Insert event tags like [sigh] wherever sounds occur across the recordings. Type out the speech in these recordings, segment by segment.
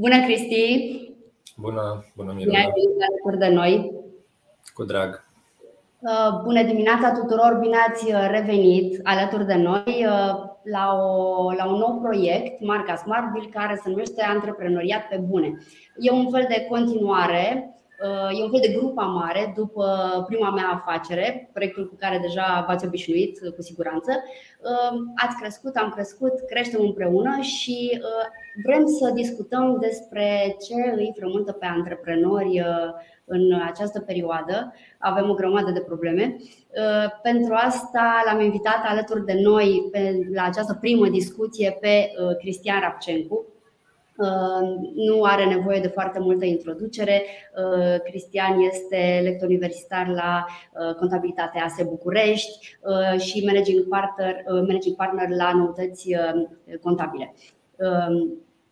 Bună, Cristi! Bună, bună Bine ai venit alături de noi! Cu drag! Uh, bună dimineața tuturor! Bine ați uh, revenit alături de noi uh, la, o, la un nou proiect, marca Smartville, care se numește Antreprenoriat pe Bune. E un fel de continuare Uh, e un fel de grupa mare după prima mea afacere, proiectul cu care deja v-ați obișnuit, cu siguranță. Uh, ați crescut, am crescut, creștem împreună și uh, vrem să discutăm despre ce îi frământă pe antreprenori în această perioadă. Avem o grămadă de probleme. Pentru asta l-am invitat alături de noi la această primă discuție pe Cristian Rapcencu, Uh, nu are nevoie de foarte multă introducere. Uh, Cristian este lector universitar la uh, Contabilitatea ASE București și managing partner, managing partner la noutăți contabile.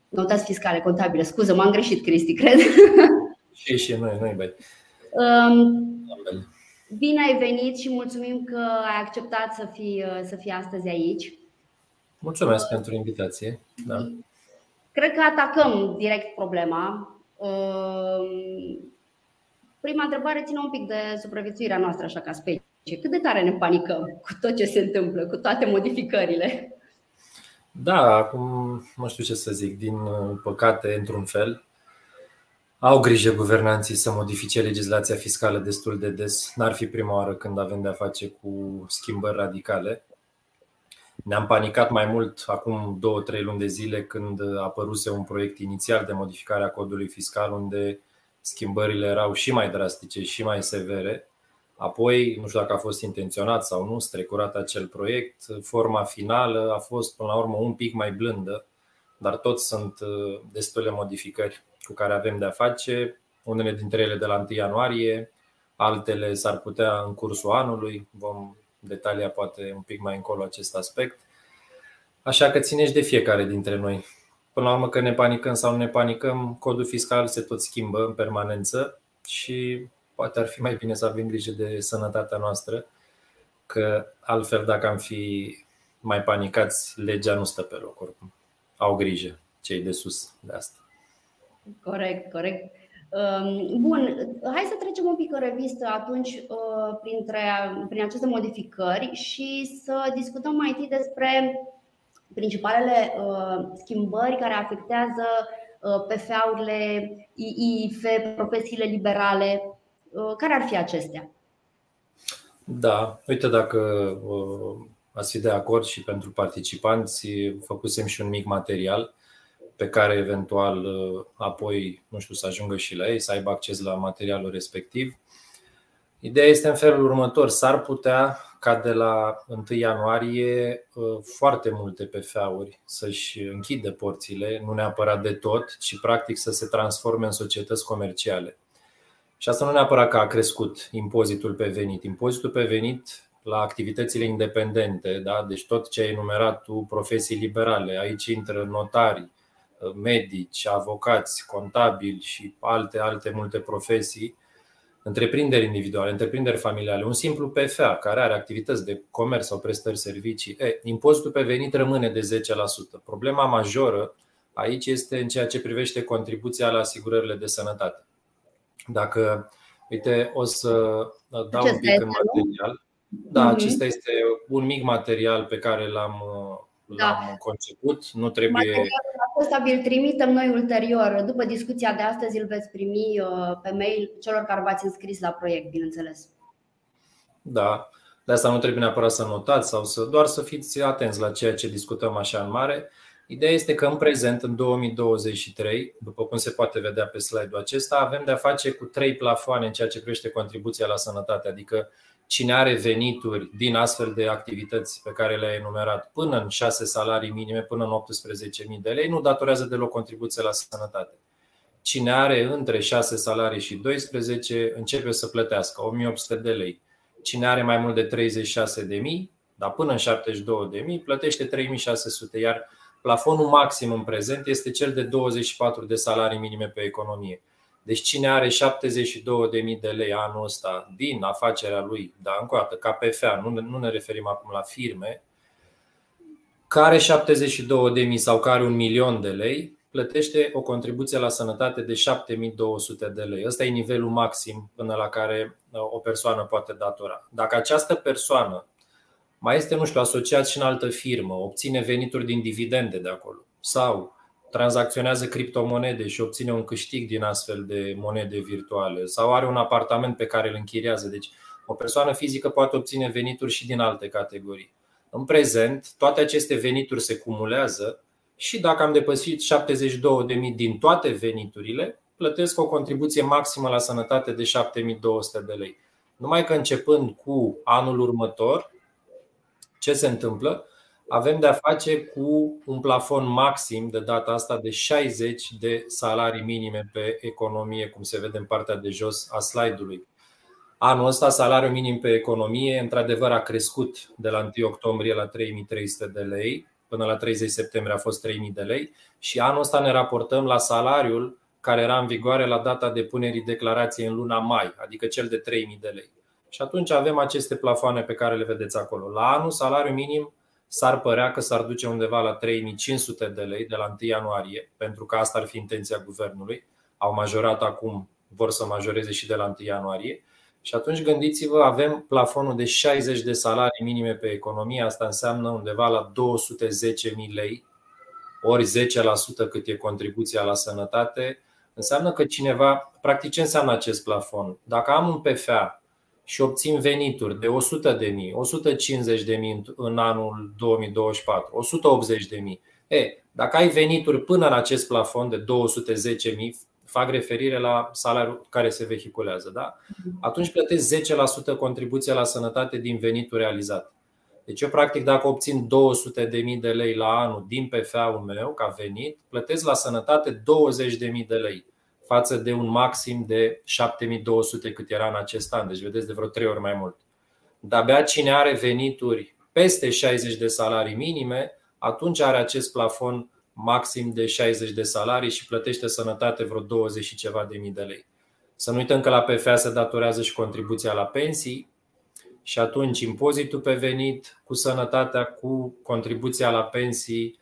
Noutăți fiscale, contabile. Scuză, m-am greșit, Cristi, cred. [laughs] Și și noi, noi, băi. Bine ai venit și mulțumim că ai acceptat să fii, să fii astăzi aici. Mulțumesc pentru invitație. Da. Cred că atacăm direct problema. Ehm, prima întrebare ține un pic de supraviețuirea noastră, așa ca specie. Cât de tare ne panicăm cu tot ce se întâmplă, cu toate modificările? Da, acum nu știu ce să zic. Din păcate, într-un fel, au grijă guvernanții să modifice legislația fiscală destul de des. N-ar fi prima oară când avem de-a face cu schimbări radicale. Ne-am panicat mai mult acum două, trei luni de zile când apăruse un proiect inițial de modificare a codului fiscal unde schimbările erau și mai drastice și mai severe. Apoi, nu știu dacă a fost intenționat sau nu, strecurat acel proiect. Forma finală a fost până la urmă un pic mai blândă, dar tot sunt uh, destule modificări cu care avem de-a face. Unele dintre ele de la 1 ianuarie, altele s-ar putea în cursul anului. Vom detalia poate un pic mai încolo acest aspect. Așa că țineți de fiecare dintre noi. Până la urmă că ne panicăm sau nu ne panicăm, codul fiscal se tot schimbă în permanență și poate ar fi mai bine să avem grijă de sănătatea noastră, că altfel dacă am fi mai panicați, legea nu stă pe loc oricum. Au grijă cei de sus de asta. Corect, corect. Ehm, bun, hai să trecem un pic în revistă atunci uh, printre, prin aceste modificări și să discutăm mai întâi despre principalele uh, schimbări care afectează uh, PFA-urile, IIF, profesiile liberale. Care ar fi acestea? Da, uite dacă ați fi de acord și pentru participanți, făcusem și un mic material pe care eventual uh, apoi, nu știu, să ajungă și la ei, să aibă acces la materialul respectiv. Ideea este în felul următor. S-ar putea ca de la 1 ianuarie uh, foarte multe PFA-uri să-și închidă porțile, nu neapărat de tot, ci practic să se transforme în societăți comerciale. Și asta nu neapărat că a crescut impozitul pe venit. Impozitul pe venit la activitățile independente, da? deci tot ce ai enumerat tu, profesii liberale, aici intră notari, medici, avocați, contabili și alte, alte multe profesii, întreprinderi individuale, întreprinderi familiale, un simplu PFA care are activități de comerț sau prestări servicii, e, impozitul pe venit rămâne de 10%. Problema majoră aici este în ceea ce privește contribuția la asigurările de sănătate. Dacă, uite, o să dau un pic în material. Da, mhm. acesta este un mic material pe care l-am da. l-am conceput. Nu trebuie. Materialul acesta vi-l trimitem noi ulterior. După discuția de astăzi îl veți primi uh, pe mail celor care v-ați înscris la proiect, bineînțeles. Da. De asta nu trebuie neapărat să notați sau să doar să fiți atenți la ceea ce discutăm așa în mare. Ideea este că în prezent, în 2023, după cum se poate vedea pe slide-ul acesta, avem de-a face cu trei plafoane în ceea ce privește contribuția la sănătate, adică cine are venituri din astfel de activități pe care le-ai enumerat până în 6 salarii minime, până în 18.000 de lei, nu datorează deloc contribuție la sănătate. Cine are între 6 salarii și 12 începe să plătească 1800 de lei. Cine are mai mult de 36 de mii, dar până în 72 de mii, plătește 3600, iar plafonul maxim în prezent este cel de 24 de salarii minime pe economie. Deci cine are 72.000 de lei anul ăsta din afacerea lui, dar încă o dată, ca PFA, nu, nu ne referim acum la firme, care 72.000 sau care un milion de lei, plătește o contribuție la sănătate de 7200 de lei. Ăsta e nivelul maxim până la care uh, o persoană poate datora. Dacă această persoană mai este, nu știu, asociat și în altă firmă, obține venituri din dividende de acolo sau tranzacționează criptomonede și obține un câștig din astfel de monede virtuale sau are un apartament pe care îl închiriază. Deci o persoană fizică poate obține venituri și din alte categorii. În prezent, toate aceste venituri se cumulează și dacă am depășit 72.000 din toate veniturile, plătesc o contribuție maximă la sănătate de 7.200 de lei. Numai că începând cu anul următor, ce se întâmplă? Avem de-a face cu un plafon maxim de data asta de 60 de salarii minime pe economie, cum se vede în partea de jos a slide-ului. Anul ăsta salariul minim pe economie într-adevăr a crescut de la 1 octombrie la 3300 de lei, până la 30 septembrie a fost 3000 de lei și anul ăsta ne raportăm la salariul care era în vigoare la data depunerii declarației în luna mai, adică cel de 3000 de lei. Și atunci avem aceste plafoane pe care le vedeți acolo. La anul, salariul minim s-ar părea că s-ar duce undeva la 3500 de lei de la 1 ianuarie, pentru că asta ar fi intenția guvernului. Au majorat acum, vor să majoreze și de la 1 ianuarie. Și atunci gândiți-vă, avem plafonul de 60 de salarii minime pe economie, asta înseamnă undeva la 210.000 lei, ori 10% cât e contribuția la sănătate. Înseamnă că cineva, practic ce înseamnă acest plafon? Dacă am un PFA și obțin venituri de 100 de mii, 150 de mii în anul 2024, 180 de mii. E, dacă ai venituri până în acest plafon de 210 mii, fac referire la salariul care se vehiculează, da? atunci plătesc 10% contribuție la sănătate din venitul realizat. Deci eu practic dacă obțin 200 de mii de lei la anul din PFA-ul meu ca venit, plătesc la sănătate 20 de mii de lei față de un maxim de 7200 cât era în acest an. Deci vedeți de vreo 3 ori mai mult. Dar abia cine are venituri peste 60 de salarii minime, atunci are acest plafon maxim de 60 de salarii și plătește sănătate vreo 20 și ceva de mii de lei. Să nu uităm că la PFA se datorează și contribuția la pensii și atunci impozitul pe venit cu sănătatea, cu contribuția la pensii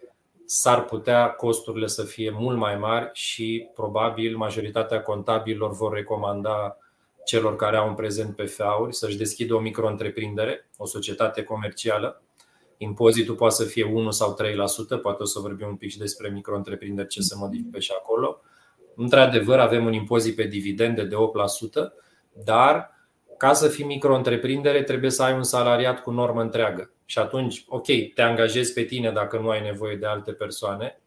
s-ar putea costurile să fie mult mai mari și probabil majoritatea contabililor vor recomanda celor care au în prezent PFA-uri să-și deschidă o micro-întreprindere, o societate comercială. Impozitul poate să fie 1 sau 3%, poate o să vorbim un pic și despre micro-întreprinderi ce se modifică și acolo. Într-adevăr, avem un impozit pe dividende de 8%, dar ca să fii micro-întreprindere trebuie să ai un salariat cu normă întreagă. Și atunci, ok, te angajezi pe tine dacă nu ai nevoie de alte persoane,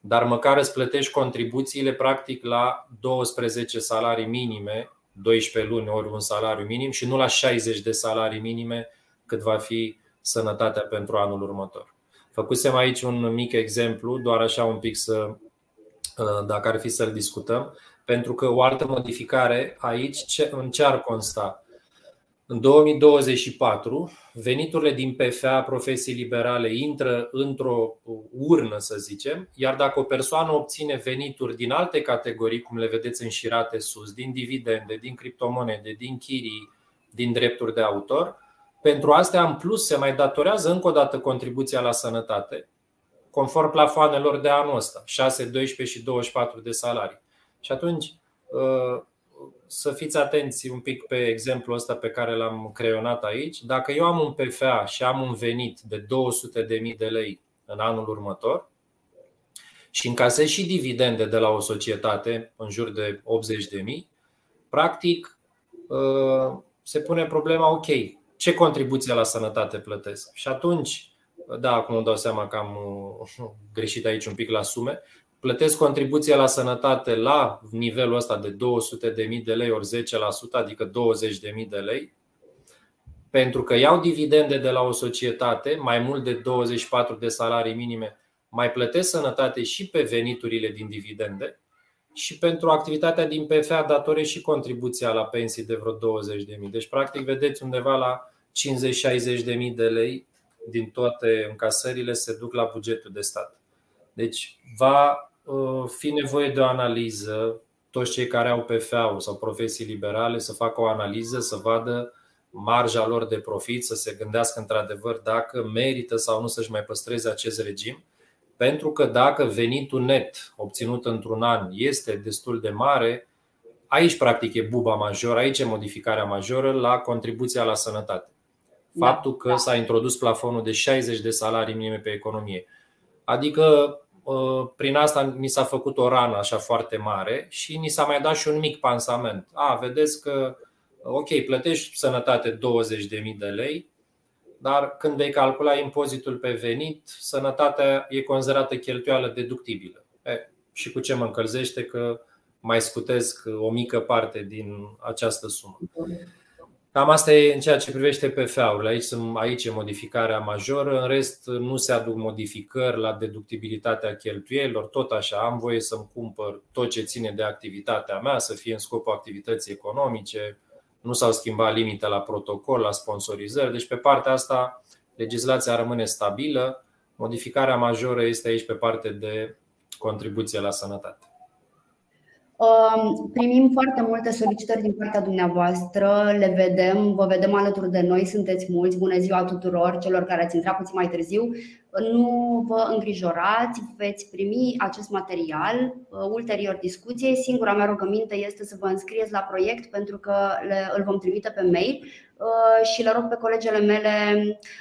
dar măcar îți plătești contribuțiile practic la 12 salarii minime, 12 luni ori un salariu minim și nu la 60 de salarii minime cât va fi sănătatea pentru anul următor. Făcusem aici un mic exemplu, doar așa un pic să, dacă ar fi să-l discutăm, pentru că o altă modificare aici în ce ar consta? În 2024, veniturile din PFA profesii liberale intră într-o urnă, să zicem, iar dacă o persoană obține venituri din alte categorii, cum le vedeți înșirate sus, din dividende, din criptomonede, din chirii, din drepturi de autor, pentru astea în plus se mai datorează încă o dată contribuția la sănătate, conform plafoanelor de anul ăsta, 6, 12 și 24 de salarii. Și atunci să fiți atenți un pic pe exemplul ăsta pe care l-am creionat aici. Dacă eu am un PFA și am un venit de 200.000 de lei în anul următor și încasez și dividende de la o societate în jur de 80.000, practic ă, se pune problema, ok, ce contribuție la sănătate plătesc? Și atunci, da, acum îmi dau seama că am [laughs] greșit aici un pic la sume, plătesc contribuția la sănătate la nivelul ăsta de 200.000 de lei ori 10%, adică 20.000 de lei, pentru că iau dividende de la o societate, mai mult de 24 de salarii minime, mai plătesc sănătate și pe veniturile din dividende și pentru activitatea din PFA datorez și contribuția la pensii de vreo 20.000. Deci, practic, vedeți undeva la 50-60.000 de lei din toate încasările se duc la bugetul de stat. Deci va Uh, fi nevoie de o analiză, toți cei care au PFA sau profesii liberale să facă o analiză, să vadă marja lor de profit, să se gândească într-adevăr dacă merită sau nu să-și mai păstreze acest regim, Pentru că dacă venitul net obținut într-un an este destul de mare, aici practic e buba majoră, aici e modificarea majoră la contribuția la sănătate. Da. Faptul că s-a introdus plafonul de 60 de salarii minime pe economie. Adică ă, prin asta ni s-a făcut o rană așa foarte mare și ni s-a mai dat și un mic pansament. A, vedeți că, ok, plătești sănătate 20.000 de lei, dar când vei calcula impozitul pe venit, sănătatea e considerată cheltuială deductibilă. E, și cu ce mă încălzește că mai scutesc o mică parte din această sumă. Cam asta e în ceea ce privește PFA-urile. Aici, aici e modificarea majoră, în rest nu se aduc modificări la deductibilitatea cheltuielilor, tot așa am voie să-mi cumpăr tot ce ține de activitatea mea, să fie în scopul activității economice, nu s-au schimbat limite la protocol, la sponsorizări, deci pe partea asta legislația rămâne stabilă. Modificarea majoră este aici pe parte de contribuție la sănătate. Primim foarte multe solicitări din partea dumneavoastră, le vedem, vă vedem alături de noi, sunteți mulți. Bună ziua tuturor celor care ați intrat puțin mai târziu. Nu vă îngrijorați, veți primi acest material uh, ulterior discuției. Singura mea rugăminte este să vă înscrieți la proiect pentru că le, îl vom trimite pe mail uh, și le rog pe colegele mele,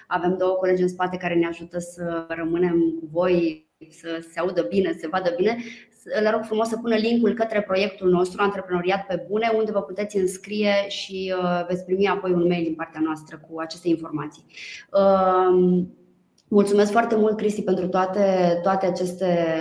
avem două colegi în spate care ne ajută să rămânem cu voi să se audă bine, să se vadă bine, le rog frumos să pună linkul către proiectul nostru Antreprenoriat pe Bune, unde vă puteți înscrie și uh, veți primi apoi un mail din partea noastră cu aceste informații. Um, mulțumesc foarte mult, Cristi, pentru toate, toate aceste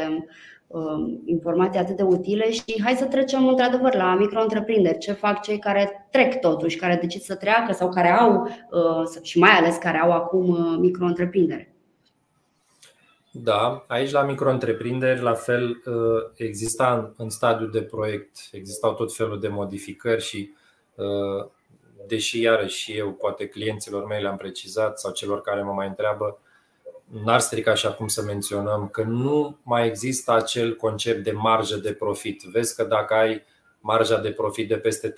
um, informații atât de utile și hai să trecem într-adevăr la micro-întreprinderi. Ce fac cei care trec totuși, care decid să treacă sau care au uh, și mai ales care au acum uh, micro-întreprindere. Da, aici la micro-întreprinderi, la fel, uh, exista în stadiul de proiect, existau tot felul de modificări și, uh, deși iarăși și eu, poate clienților mei le-am precizat sau celor care mă mai întreabă, n-ar strica așa cum să menționăm că nu mai există acel concept de marjă de profit. Vezi că dacă ai marja de profit de peste 30%,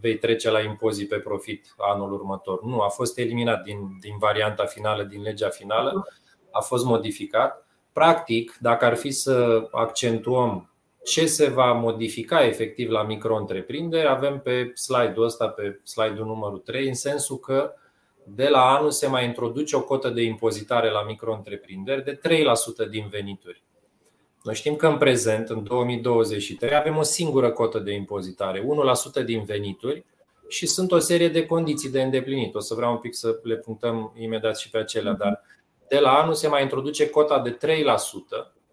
vei trece la impozit pe profit anul următor. Nu, a fost eliminat din, din varianta finală, din legea finală a fost modificat. Practic, dacă ar fi să accentuăm ce se va modifica efectiv la micro-întreprinderi, avem pe slide-ul ăsta, pe slide-ul numărul 3, în sensul că de la anul se mai introduce o cotă de impozitare la micro-întreprinderi de 3% din venituri. Noi știm că în prezent, în 2023, avem o singură cotă de impozitare, 1% din venituri și sunt o serie de condiții de îndeplinit. O să vreau un pic să le punctăm imediat și pe acelea, dar de la anul se mai introduce cota de 3%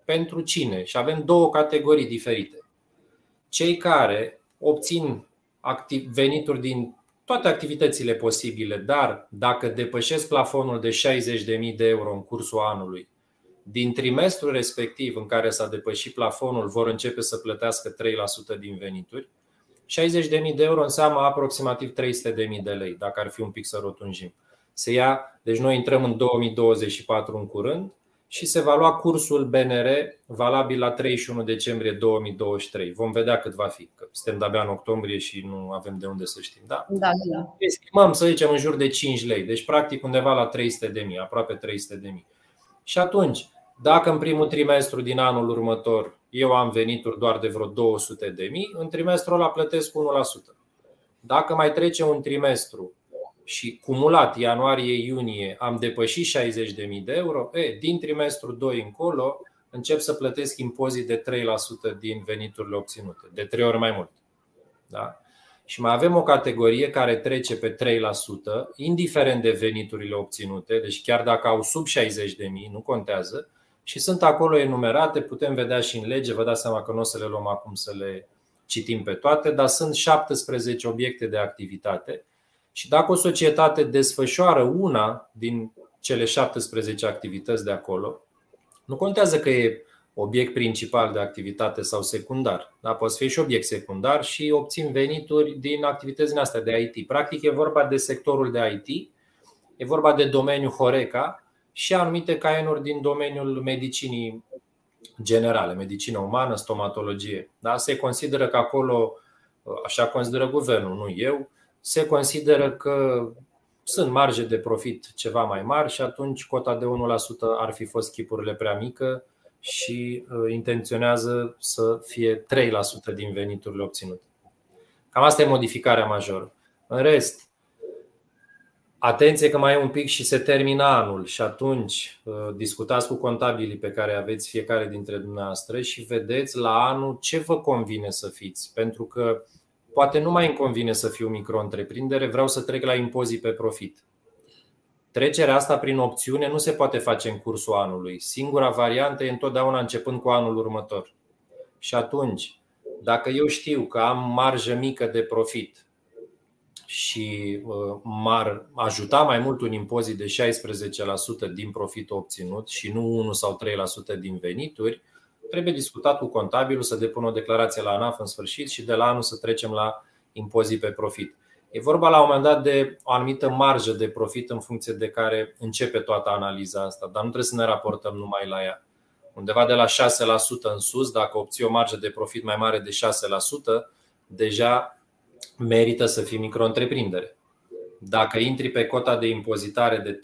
pentru cine? Și avem două categorii diferite. Cei care obțin venituri din toate activitățile posibile, dar dacă depășesc plafonul de 60.000 de euro în cursul anului, din trimestrul respectiv în care s-a depășit plafonul, vor începe să plătească 3% din venituri. 60.000 de euro înseamnă aproximativ 300.000 de lei, dacă ar fi un pic să rotunjim se ia, deci noi intrăm în 2024 în curând și se va lua cursul BNR valabil la 31 decembrie 2023. Vom vedea cât va fi, că suntem de-abia în octombrie și nu avem de unde să știm. Da? Da, da. Estimăm, să zicem, în jur de 5 lei, deci practic undeva la 300 de mii, aproape 300 de mii. Și atunci, dacă în primul trimestru din anul următor eu am venituri doar de vreo 200 de mii, în trimestrul ăla plătesc 1%. Dacă mai trece un trimestru și cumulat ianuarie-iunie am depășit 60.000 de euro, e, din trimestrul 2 încolo încep să plătesc impozit de 3% din veniturile obținute, de 3 ori mai mult. Da? Și mai avem o categorie care trece pe 3%, indiferent de veniturile obținute, deci chiar dacă au sub 60.000, nu contează, și sunt acolo enumerate, putem vedea și în lege, vă dați seama că nu o să le luăm acum să le citim pe toate, dar sunt 17 obiecte de activitate și dacă o societate desfășoară una din cele 17 activități de acolo, nu contează că e obiect principal de activitate sau secundar. Da? Poți fi și obiect secundar și obțin venituri din activitățile astea de IT. Practic e vorba de sectorul de IT, e vorba de domeniul Horeca și anumite caienuri din domeniul medicinii generale, medicină umană, stomatologie. Da? Se consideră că acolo, așa consideră guvernul, nu eu, se consideră că sunt marge de profit ceva mai mari și atunci cota de 1% ar fi fost chipurile prea mică și uh, intenționează să fie 3% din veniturile obținute. Cam asta e modificarea majoră. În rest, Atenție că mai e un pic și se termină anul și atunci uh, discutați cu contabilii pe care aveți fiecare dintre dumneavoastră și vedeți la anul ce vă convine să fiți. Pentru că poate nu mai îmi convine să fiu micro-întreprindere, vreau să trec la impozit pe profit. Trecerea asta prin opțiune nu se poate face în cursul anului. Singura variantă e întotdeauna începând cu anul următor. Și atunci, dacă eu știu că am marjă mică de profit și uh, m-ar ajuta mai mult un impozit de 16% din profit obținut și nu 1 sau 3% din venituri, trebuie discutat cu contabilul să depună o declarație la ANAF în sfârșit și de la anul să trecem la impozit pe profit. E vorba la un moment dat de o anumită marjă de profit în funcție de care începe toată analiza asta, dar nu trebuie să ne raportăm numai la ea. Undeva de la 6% în sus, dacă obții o marjă de profit mai mare de 6%, deja merită să fii micro-întreprindere. Dacă intri pe cota de impozitare de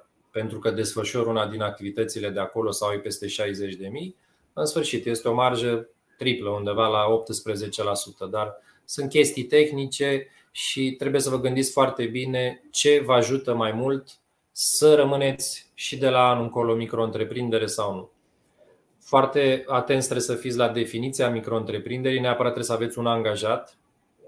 3%, pentru că desfășori una din activitățile de acolo sau e peste 60 de mii, în sfârșit este o marjă triplă, undeva la 18%, dar sunt chestii tehnice și trebuie să vă gândiți foarte bine ce vă ajută mai mult să rămâneți și de la anul încolo micro-întreprindere sau nu. Foarte atenți trebuie să fiți la definiția micro-întreprinderii, neapărat trebuie să aveți un angajat,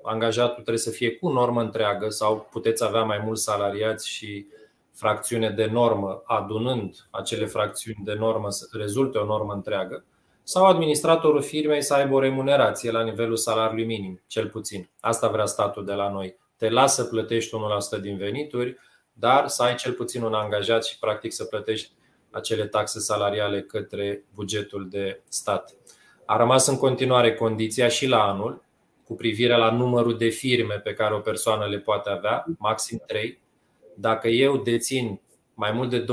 angajatul trebuie să fie cu normă întreagă sau puteți avea mai mulți salariați și fracțiune de normă, adunând acele fracțiuni de normă să rezulte o normă întreagă, sau administratorul firmei să aibă o remunerație la nivelul salariului minim, cel puțin. Asta vrea statul de la noi. Te lasă să plătești 1% din venituri, dar să ai cel puțin un angajat și practic să plătești acele taxe salariale către bugetul de stat. A rămas în continuare condiția și la anul cu privire la numărul de firme pe care o persoană le poate avea, maxim 3. Dacă eu dețin mai mult de 25%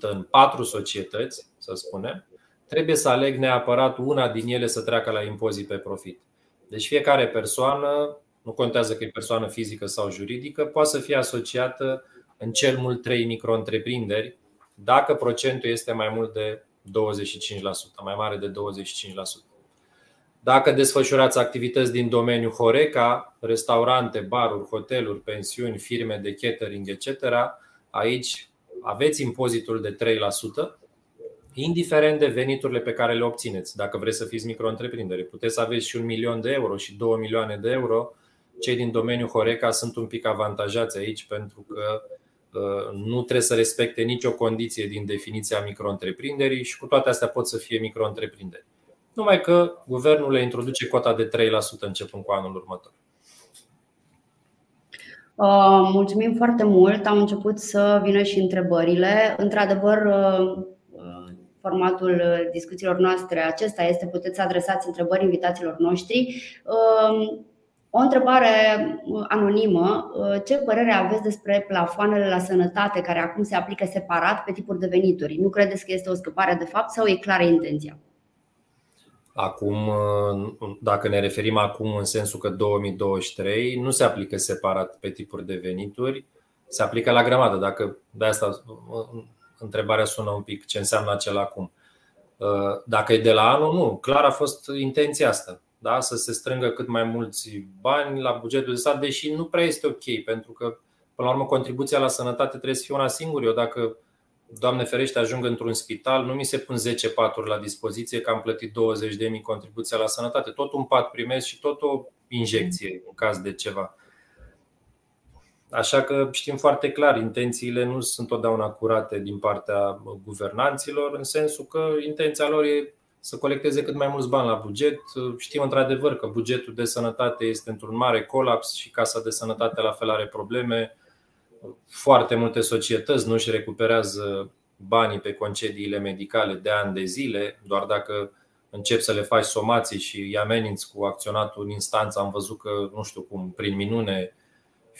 în patru societăți, să spunem, trebuie să aleg neapărat una din ele să treacă la impozit pe profit. Deci fiecare persoană, nu contează că e persoană fizică sau juridică, poate să fie asociată în cel mult 3 micro-întreprinderi, dacă procentul este mai mult de 25%, mai mare de 25%. Dacă desfășurați activități din domeniul Horeca, restaurante, baruri, hoteluri, pensiuni, firme de catering, etc., aici aveți impozitul de 3%, indiferent de veniturile pe care le obțineți. Dacă vreți să fiți micro-întreprindere, puteți să aveți și un milion de euro și două milioane de euro. Cei din domeniul Horeca sunt un pic avantajați aici pentru că uh, nu trebuie să respecte nicio condiție din definiția micro-întreprinderii și cu toate astea pot să fie micro-întreprinderi numai că guvernul le introduce cota de 3% începând cu anul următor. Uh, mulțumim foarte mult. Am început să vină și întrebările. Într-adevăr, uh, uh, formatul discuțiilor noastre acesta este, puteți să adresați întrebări invitațiilor noștri. O întrebare anonimă. Ce părere aveți despre plafoanele la sănătate care acum se aplică separat pe tipuri de venituri? Nu credeți că este o scăpare de fapt sau e clară intenția? Acum, dacă ne referim acum în sensul că 2023 nu se aplică separat pe tipuri de venituri, se aplică la grămadă. Dacă de asta întrebarea sună un pic ce înseamnă acel acum. Dacă e de la anul, nu. Clar a fost intenția asta. Da? Să se strângă cât mai mulți bani la bugetul de stat, deși nu prea este ok, pentru că, până la urmă, contribuția la sănătate trebuie să fie una singură. Eu dacă Doamne ferește, ajung într-un spital, nu mi se pun 10 paturi la dispoziție, că am plătit 20 de mii contribuția la sănătate. Tot un pat primesc și tot o injecție în caz de ceva. Așa că știm foarte clar, intențiile nu sunt totdeauna curate din partea guvernanților, în sensul că intenția lor e să colecteze cât mai mulți bani la buget. Știm într-adevăr că bugetul de sănătate este într-un mare colaps și Casa de Sănătate la fel are probleme foarte multe societăți nu își recuperează banii pe concediile medicale de ani de zile, doar dacă încep să le faci somații și îi ameninți cu acționatul în instanță, am văzut că, nu știu cum, prin minune,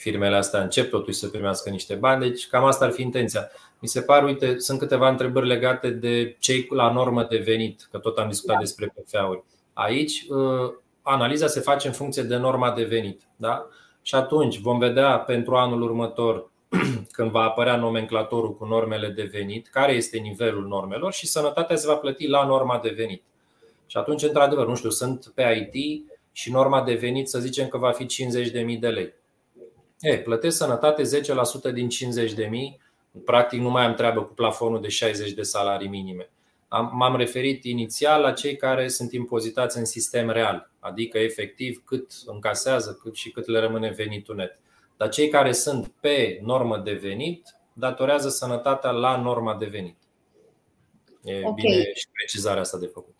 firmele astea încep totuși să primească niște bani. Deci cam asta ar fi intenția. Mi se pare, uite, sunt câteva întrebări legate de cei la normă de venit, că tot am discutat da. despre PFA-uri. Aici, uh, analiza se face în funcție de norma de venit. Da? și atunci vom vedea pentru anul următor, [clears throat] când va apărea nomenclatorul cu normele de venit, care este nivelul normelor și sănătatea se va plăti la norma de venit. Și atunci, într-adevăr, nu știu, sunt pe IT și norma de venit să zicem că va fi 50.000 de lei. E, plătesc sănătate 10% din 50.000, practic nu mai am treabă cu plafonul de 60 de salarii minime. M-am referit inițial la cei care sunt impozitați în sistem real, adică efectiv cât încasează cât și cât le rămâne venitul net. Dar cei care sunt pe normă de venit datorează sănătatea la norma de venit. E okay. bine și precizarea asta de făcut.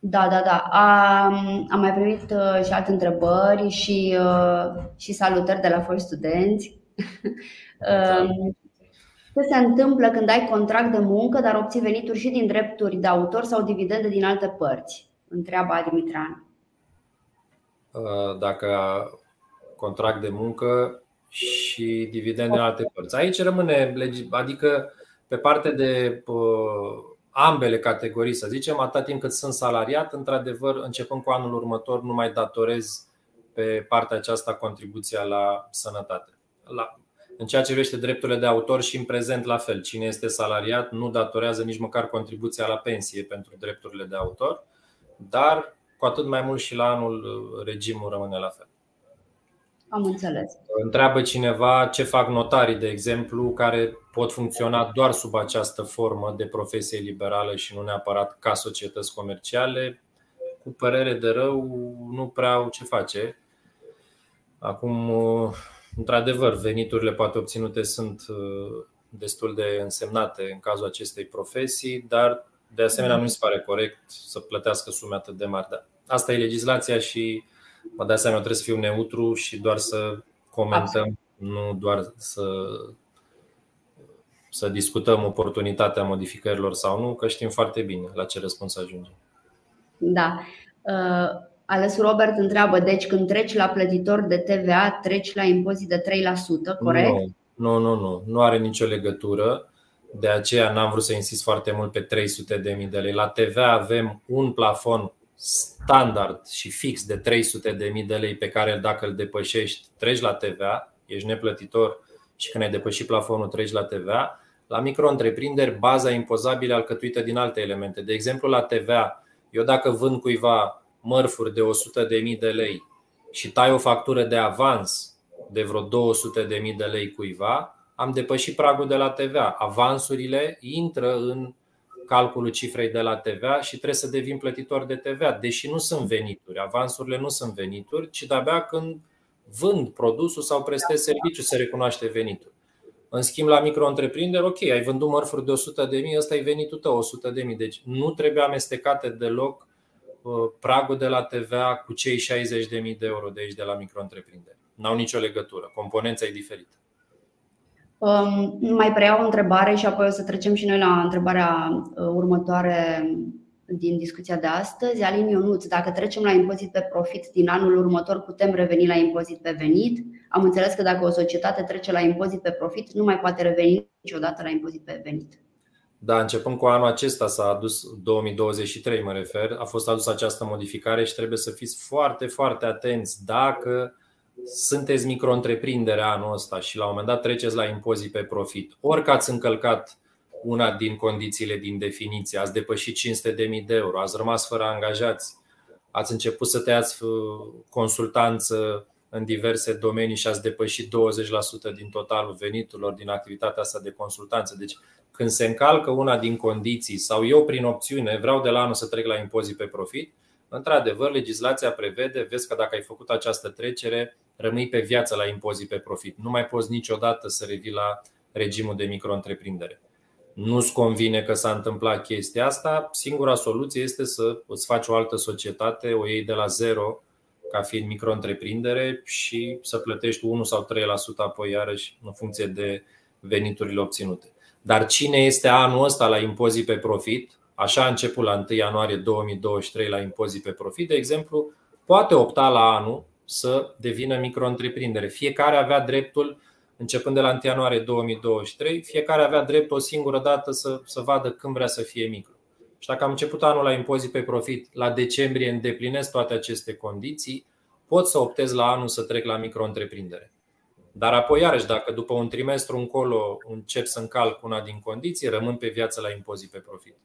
Da, da, da. Am, am mai primit uh, și alte întrebări și, uh, și salutări de la foști studenți. [laughs] Da. Um, ce se întâmplă când ai contract de muncă, dar obții venituri și din drepturi de autor sau dividende din alte părți? Întreabă Adi Mitran. Uh, dacă contract de muncă și dividende din alte părți. Aici rămâne, adică pe partea de ambele categorii, să zicem, atât timp cât sunt salariat, într-adevăr, începând cu anul următor, nu mai datorez pe partea aceasta contribuția la sănătate. La, în ceea ce privește drepturile de autor și în prezent la fel. Cine este salariat nu datorează nici măcar contribuția la pensie pentru drepturile de autor, dar cu atât mai mult și la anul regimul rămâne la fel. Am înțeles. Întreabă cineva ce fac notarii, de exemplu, care pot funcționa doar sub această formă de profesie liberală și nu neapărat ca societăți comerciale. Cu părere de rău, nu prea au ce face. Acum, într-adevăr, veniturile poate obținute sunt uh, destul de însemnate în cazul acestei profesii, dar de asemenea nu mi se pare corect să plătească sume atât de mari. Asta e legislația și mă dau seama, trebuie să fiu neutru și doar să comentăm, Absolut. nu doar să, să discutăm oportunitatea modificărilor sau nu, că știm foarte bine la ce răspuns ajungem. Da. Uh, Ales Robert întreabă, deci când treci la plătitor de TVA, treci la impozit de 3%, corect? Nu, nu, nu, nu, nu are nicio legătură. De aceea n-am vrut să insist foarte mult pe 300 de mii de lei. La TVA avem un plafon standard și fix de 300 de mii de lei pe care dacă îl depășești, treci la TVA, ești neplătitor și când ai depășit plafonul, treci la TVA. La micro-întreprinderi, baza impozabilă alcătuită din alte elemente. De exemplu, la TVA, eu dacă vând cuiva mărfuri de 100 de mii de lei și tai o factură de avans de vreo 200 de mii de lei cuiva, am depășit pragul de la TVA. Avansurile intră în calculul cifrei de la TVA și trebuie să devin plătitor de TVA, deși nu sunt venituri. Avansurile nu sunt venituri, ci de-abia când vând produsul sau prestez serviciu se recunoaște venitul. În schimb, la micro-întreprinderi, ok, ai vândut mărfuri de 100 de mii, ăsta e venitul tău, 100 de mii. Deci nu trebuie amestecate deloc uh, pragul de la TVA cu cei 60 de mii de euro de aici de la micro-întreprinderi. N-au nicio legătură. Componența e diferită. Um, mai preiau o întrebare și apoi o să trecem și noi la întrebarea uh, următoare din discuția de astăzi. Alin Ionuț, dacă trecem la impozit pe profit din anul următor, putem reveni la impozit pe venit? Am înțeles că dacă o societate trece la impozit pe profit, nu mai poate reveni niciodată la impozit pe venit. Da, începând cu anul acesta s-a adus 2023, mă refer, a fost adusă această modificare și trebuie să fiți foarte, foarte atenți dacă sunteți micro-întreprindere anul ăsta și la un moment dat treceți la impozit pe profit, ori că ați încălcat una din condițiile din definiție, ați depășit 500.000 de euro, ați rămas fără angajați, ați început să tăiați uh, consultanță în diverse domenii și ați depășit 20% din totalul veniturilor din activitatea asta de consultanță. Deci, când se încalcă una din condiții sau eu prin opțiune vreau de la anul să trec la impozit pe profit, într-adevăr, legislația prevede, vezi că dacă ai făcut această trecere, rămâi pe viață la impozit pe profit. Nu mai poți niciodată să revii la regimul de micro-întreprindere. Nu-ți convine că s-a întâmplat chestia asta, singura soluție este să îți faci o altă societate, o iei de la zero ca fiind micro-întreprindere și să plătești 1 sau 3% apoi iarăși în funcție de veniturile obținute. Dar cine este anul ăsta la impozit pe profit, așa a început la 1 ianuarie 2023 la impozit pe profit, de exemplu, poate opta la anul să devină micro-întreprindere. Fiecare avea dreptul, începând de la 1 ianuarie 2023, fiecare avea dreptul o singură dată să, să vadă când vrea să fie micro. Și dacă am început anul la impozit pe profit, la decembrie îndeplinesc toate aceste condiții, pot să optez la anul să trec la micro-întreprindere. Dar apoi, iarăși, dacă după un trimestru încolo încep să încalc una din condiții, rămân pe viață la impozit pe profit.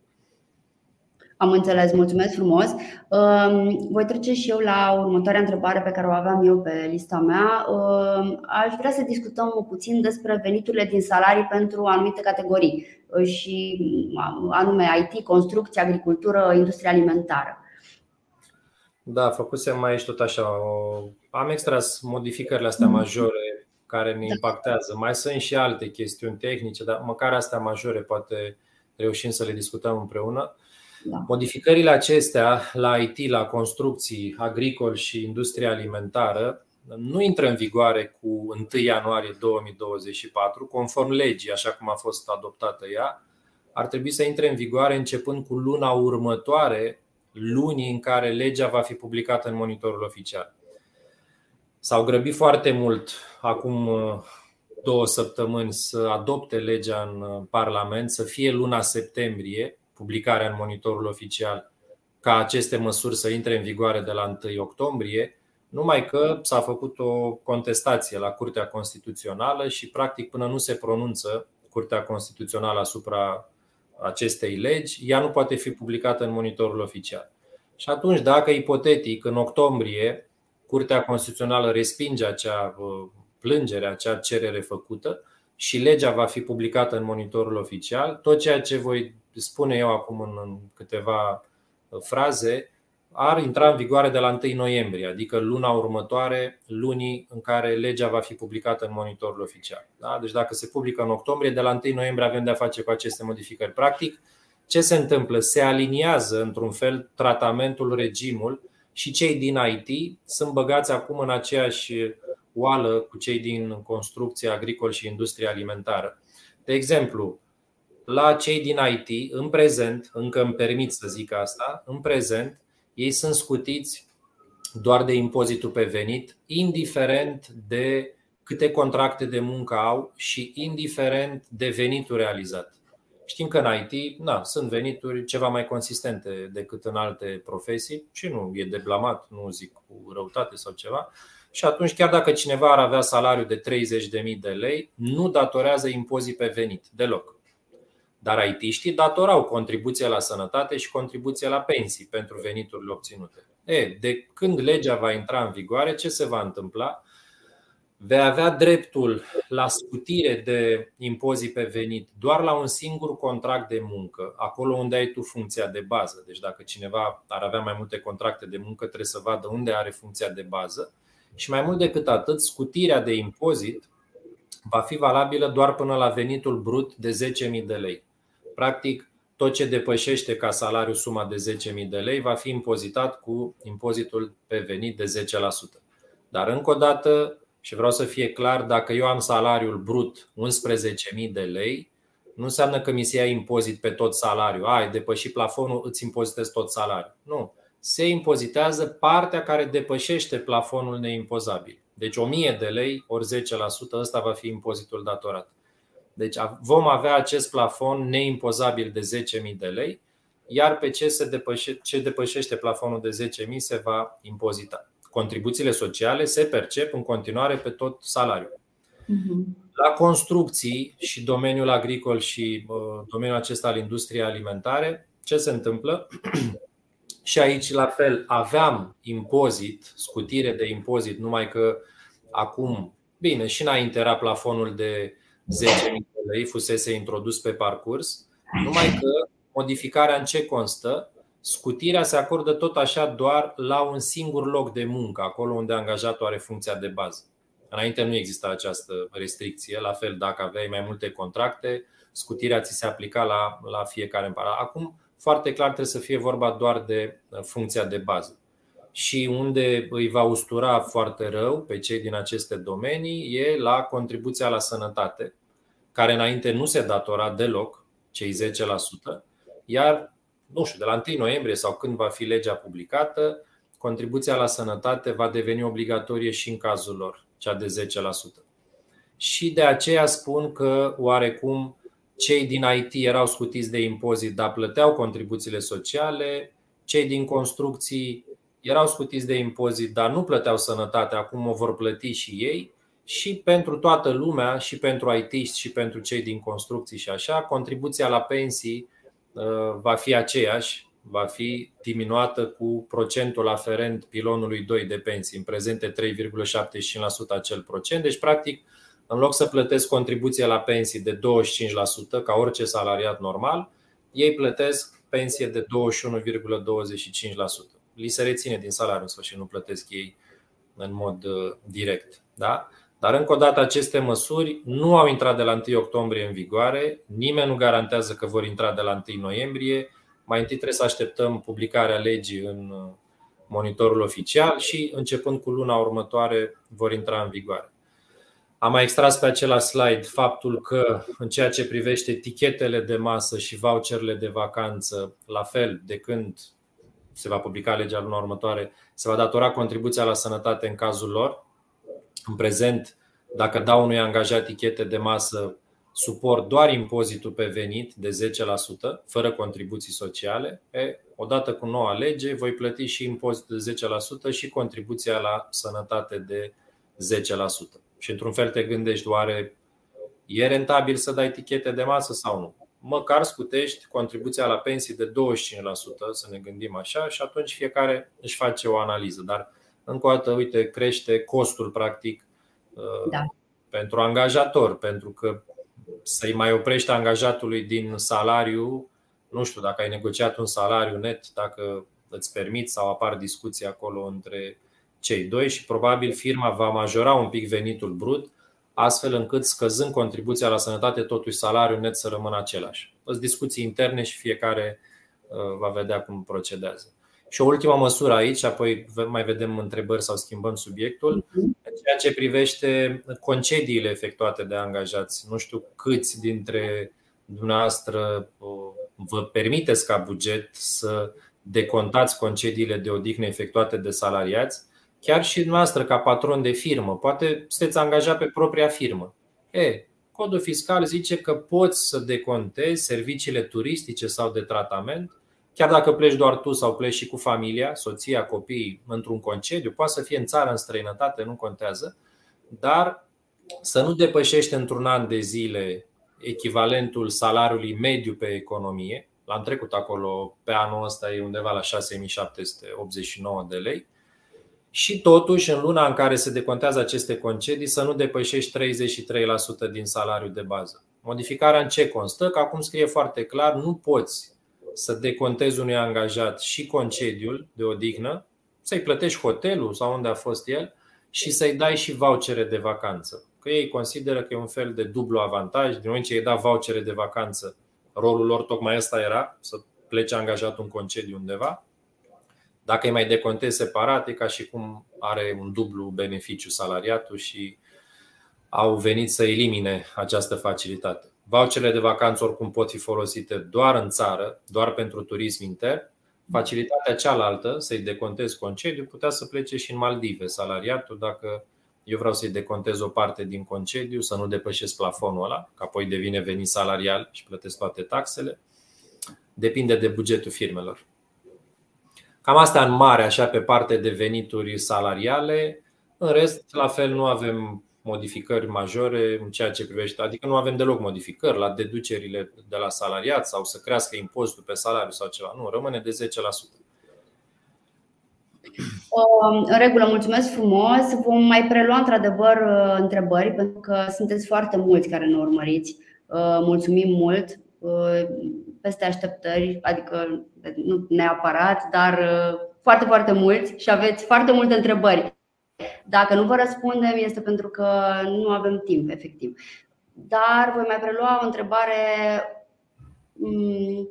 Am înțeles, mulțumesc frumos. Um, voi trece și eu la următoarea întrebare pe care o aveam eu pe lista mea. Um, aș vrea să discutăm puțin despre veniturile din salarii pentru anumite categorii și anume IT, construcție, agricultură, industrie alimentară. Da, făcusem aici tot așa. Am extras modificările astea majore care ne impactează. Mai sunt și alte chestiuni tehnice, dar măcar astea majore poate reușim să le discutăm împreună. Da. Modificările acestea la IT, la construcții, agricol și industria alimentară nu intră în vigoare cu 1 ianuarie 2024, conform legii, așa cum a fost adoptată ea. Ar trebui să intre în vigoare începând cu luna următoare, lunii în care legea va fi publicată în monitorul oficial. S-au grăbit foarte mult acum uh, două săptămâni să adopte legea în uh, Parlament, să fie luna septembrie, publicarea în monitorul oficial, ca aceste măsuri să intre în vigoare de la 1 octombrie, numai că s-a făcut o contestație la Curtea Constituțională și, practic, până nu se pronunță Curtea Constituțională asupra acestei legi, ea nu poate fi publicată în monitorul oficial. Și atunci, dacă ipotetic, în octombrie, Curtea Constituțională respinge acea uh, plângere, acea cerere făcută și legea va fi publicată în monitorul oficial, tot ceea ce voi spune eu acum în câteva uh, fraze ar intra în vigoare de la 1 noiembrie, adică luna următoare, lunii în care legea va fi publicată în monitorul oficial. Da? Deci dacă se publică în octombrie, de la 1 noiembrie avem de-a face cu aceste modificări. Practic, ce se întâmplă? Se aliniază într-un fel tratamentul, regimul și cei din IT sunt băgați acum în aceeași oală cu cei din construcție agricol și industrie alimentară. De exemplu, la cei din IT, în prezent, încă îmi permit să zic asta, în prezent, ei sunt scutiți doar de impozitul pe venit, indiferent de câte contracte de muncă au și indiferent de venitul realizat. Știm că în IT na, sunt venituri ceva mai consistente decât în alte profesii și nu e de blamat, nu zic cu răutate sau ceva. Și atunci, chiar dacă cineva ar avea salariu de 30.000 de lei, nu datorează impozit pe venit deloc. Dar IT-știi datorau contribuție la sănătate și contribuție la pensii pentru veniturile obținute. E, de când legea va intra în vigoare, ce se va întâmpla? Vei avea dreptul la scutire de impozit pe venit doar la un singur contract de muncă, acolo unde ai tu funcția de bază. Deci, dacă cineva ar avea mai multe contracte de muncă, trebuie să vadă unde are funcția de bază. Și mai mult decât atât, scutirea de impozit va fi valabilă doar până la venitul brut de 10.000 de lei. Practic, tot ce depășește ca salariu suma de 10.000 de lei va fi impozitat cu impozitul pe venit de 10%. Dar încă o dată, și vreau să fie clar, dacă eu am salariul brut 11.000 de lei, nu înseamnă că mi se ia impozit pe tot salariul. Ai depășit plafonul, îți impozitezi tot salariul. Nu. Se impozitează partea care depășește plafonul neimpozabil. Deci 1000 de lei ori 10%, ăsta va fi impozitul datorat. Deci vom avea acest plafon neimpozabil de 10.000 de lei, iar pe ce, se depășe, ce depășește plafonul de 10.000 se va impozita. Contribuțiile sociale se percep în continuare pe tot salariul. Mhm. La construcții și domeniul agricol și uh, domeniul acesta al industriei alimentare, ce se întâmplă? [clears throat] și aici, la fel, aveam impozit, scutire de impozit, numai că acum, bine, și înainte era plafonul de 10.000 de lei fusese introdus pe parcurs, numai că modificarea în ce constă? Scutirea se acordă tot așa doar la un singur loc de muncă, acolo unde angajatul are funcția de bază. Înainte nu exista această restricție, la fel dacă aveai mai multe contracte, scutirea ți se aplica la, la fiecare în paralel. Acum, foarte clar, trebuie să fie vorba doar de uh, funcția de bază. Și unde îi va ustura foarte rău pe cei din aceste domenii e la contribuția la sănătate, care înainte nu se datora deloc, cei 10%, iar, nu știu, de la 1 noiembrie sau când va fi legea publicată, contribuția la sănătate va deveni obligatorie și în cazul lor, cea de 10%. Și de aceea spun că oarecum cei din IT erau scutiți de impozit, dar plăteau contribuțiile sociale, cei din construcții erau scutiți de impozit, dar nu plăteau sănătate, acum o vor plăti și ei. Și pentru toată lumea, și pentru it și pentru cei din construcții și așa, contribuția la pensii va fi aceeași, va fi diminuată cu procentul aferent pilonului 2 de pensii, în prezente 3,75% acel procent. Deci, practic, în loc să plătesc contribuție la pensii de 25%, ca orice salariat normal, ei plătesc pensie de 21,25%. Li se reține din salariu în sfârșit, nu plătesc ei în mod uh, direct. Da? Dar încă o dată aceste măsuri nu au intrat de la 1 octombrie în vigoare, nimeni nu garantează că vor intra de la 1 noiembrie, mai întâi trebuie să așteptăm publicarea legii în uh, monitorul oficial și începând cu luna următoare vor intra în vigoare. Am mai extras pe același slide faptul că în ceea ce privește tichetele de masă și voucherele de vacanță, la fel de când se va publica legea luna următoare, se va datora contribuția la sănătate în cazul lor. În prezent, dacă dau unui angajat tichete de masă, suport doar impozitul pe venit de 10%, fără contribuții sociale. E, odată cu noua lege, voi plăti și impozitul de 10% și contribuția la sănătate de 10%. Și într-un fel te gândești, oare e rentabil să dai etichete de masă sau nu? Măcar scutești contribuția la pensii de 25%, să ne gândim așa, și atunci fiecare își face o analiză. Dar, încă o dată, uite, crește costul practic da. pentru angajator, pentru că să-i mai oprești angajatului din salariu, nu știu dacă ai negociat un salariu net, dacă îți permit sau apar discuții acolo între cei doi și probabil firma va majora un pic venitul brut, astfel încât scăzând contribuția la sănătate, totuși salariul net să rămână același. Sunt discuții interne și fiecare uh, va vedea cum procedează. Și o ultimă măsură aici, apoi mai vedem întrebări sau schimbăm subiectul, mhm. în ceea ce privește concediile efectuate de angajați. Nu știu câți dintre dumneavoastră uh, vă permiteți ca buget să decontați concediile de odihnă efectuate de salariați chiar și dumneavoastră ca patron de firmă, poate sunteți angajat pe propria firmă. E, codul fiscal zice că poți să decontezi serviciile turistice sau de tratament, chiar dacă pleci doar tu sau pleci și cu familia, soția, copiii, într-un concediu, poate să fie în țară, în străinătate, nu contează, dar să nu depășești într-un an de zile echivalentul salariului mediu pe economie. L-am trecut acolo pe anul ăsta, e undeva la 6789 de lei și totuși în luna în care se decontează aceste concedii să nu depășești 33% din salariul de bază. Modificarea în ce constă? Că acum scrie foarte clar, nu poți să decontezi unui angajat și concediul de odihnă, să-i plătești hotelul sau unde a fost el și să-i dai și vouchere de vacanță. Că ei consideră că e un fel de dublu avantaj. Din moment ce îi da vouchere de vacanță, rolul lor tocmai ăsta era să plece angajatul în concediu undeva dacă îi mai decontezi separat, e ca și cum are un dublu beneficiu salariatul și au venit să elimine această facilitate. Voucherele de vacanță oricum pot fi folosite doar în țară, doar pentru turism intern. Facilitatea cealaltă, să-i decontez concediu, putea să plece și în Maldive salariatul dacă eu vreau să-i decontez o parte din concediu, să nu depășesc plafonul ăla, că apoi devine venit salarial și plătesc toate taxele. Depinde de bugetul firmelor. Cam asta în mare, așa pe parte de venituri salariale. În rest, la fel, nu avem modificări majore în ceea ce privește, adică nu avem deloc modificări la deducerile de la salariat sau să crească impozitul pe salariu sau ceva. Nu, rămâne de 10%. În regulă, mulțumesc frumos. Vom mai prelua într-adevăr uh, întrebări pentru că sunteți foarte mulți care ne urmăriți. Uh, mulțumim mult. Uh, peste așteptări, adică nu neapărat, dar uh, foarte, foarte mulți și aveți foarte multe întrebări. Dacă nu vă răspundem, este pentru că nu avem timp, efectiv. Dar voi mai prelua o întrebare. Mm,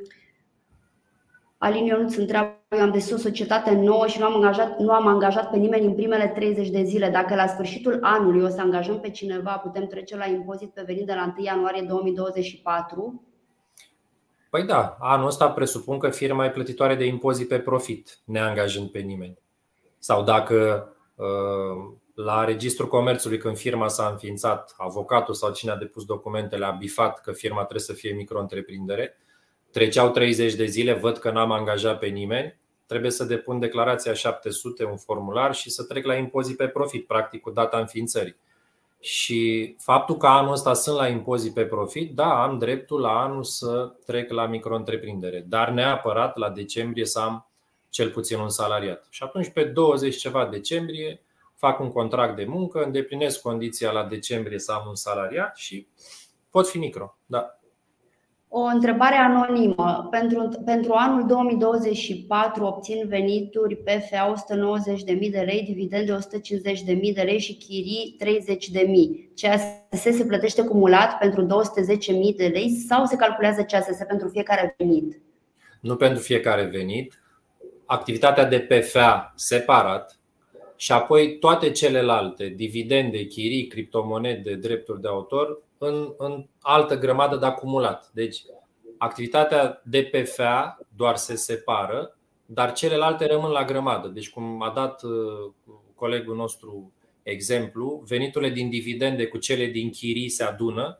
Alin Ionuț întreabă, eu am deschis o societate nouă și nu am, angajat, nu am angajat pe nimeni în primele 30 de zile. Dacă la sfârșitul anului o să angajăm pe cineva, putem trece la impozit pe venit de la 1 ianuarie 2024? Păi da, anul ăsta presupun că firma e plătitoare de impozit pe profit, neangajând pe nimeni. Sau dacă uh, la registrul comerțului, când firma s-a înființat, avocatul sau cine a depus documentele a bifat că firma trebuie să fie micro-întreprindere, treceau 30 de zile, văd că n-am angajat pe nimeni, trebuie să depun declarația 700, un formular și să trec la impozit pe profit, practic cu data înființării. Și faptul că anul ăsta sunt la impozit pe profit, da, am dreptul la anul să trec la micro-întreprindere, dar neapărat la decembrie să am cel puțin un salariat. Și atunci pe 20 ceva decembrie fac un contract de muncă, îndeplinesc condiția la decembrie să am un salariat și pot fi micro. Da. O întrebare anonimă. Pentru, pentru anul 2024 obțin venituri PFA 190.000 de lei, dividende 150.000 de lei și chirii 30.000. CASS se plătește cumulat pentru 210.000 de lei sau se calculează CASS pentru fiecare venit? Nu pentru fiecare venit. Activitatea de PFA separat și apoi toate celelalte, dividende, chirii, criptomonede, drepturi de autor, în, în altă grămadă de acumulat. Deci, activitatea de PFA doar se separă, dar celelalte rămân la grămadă. Deci, cum a dat uh, colegul nostru exemplu, veniturile din dividende cu cele din chirii se adună,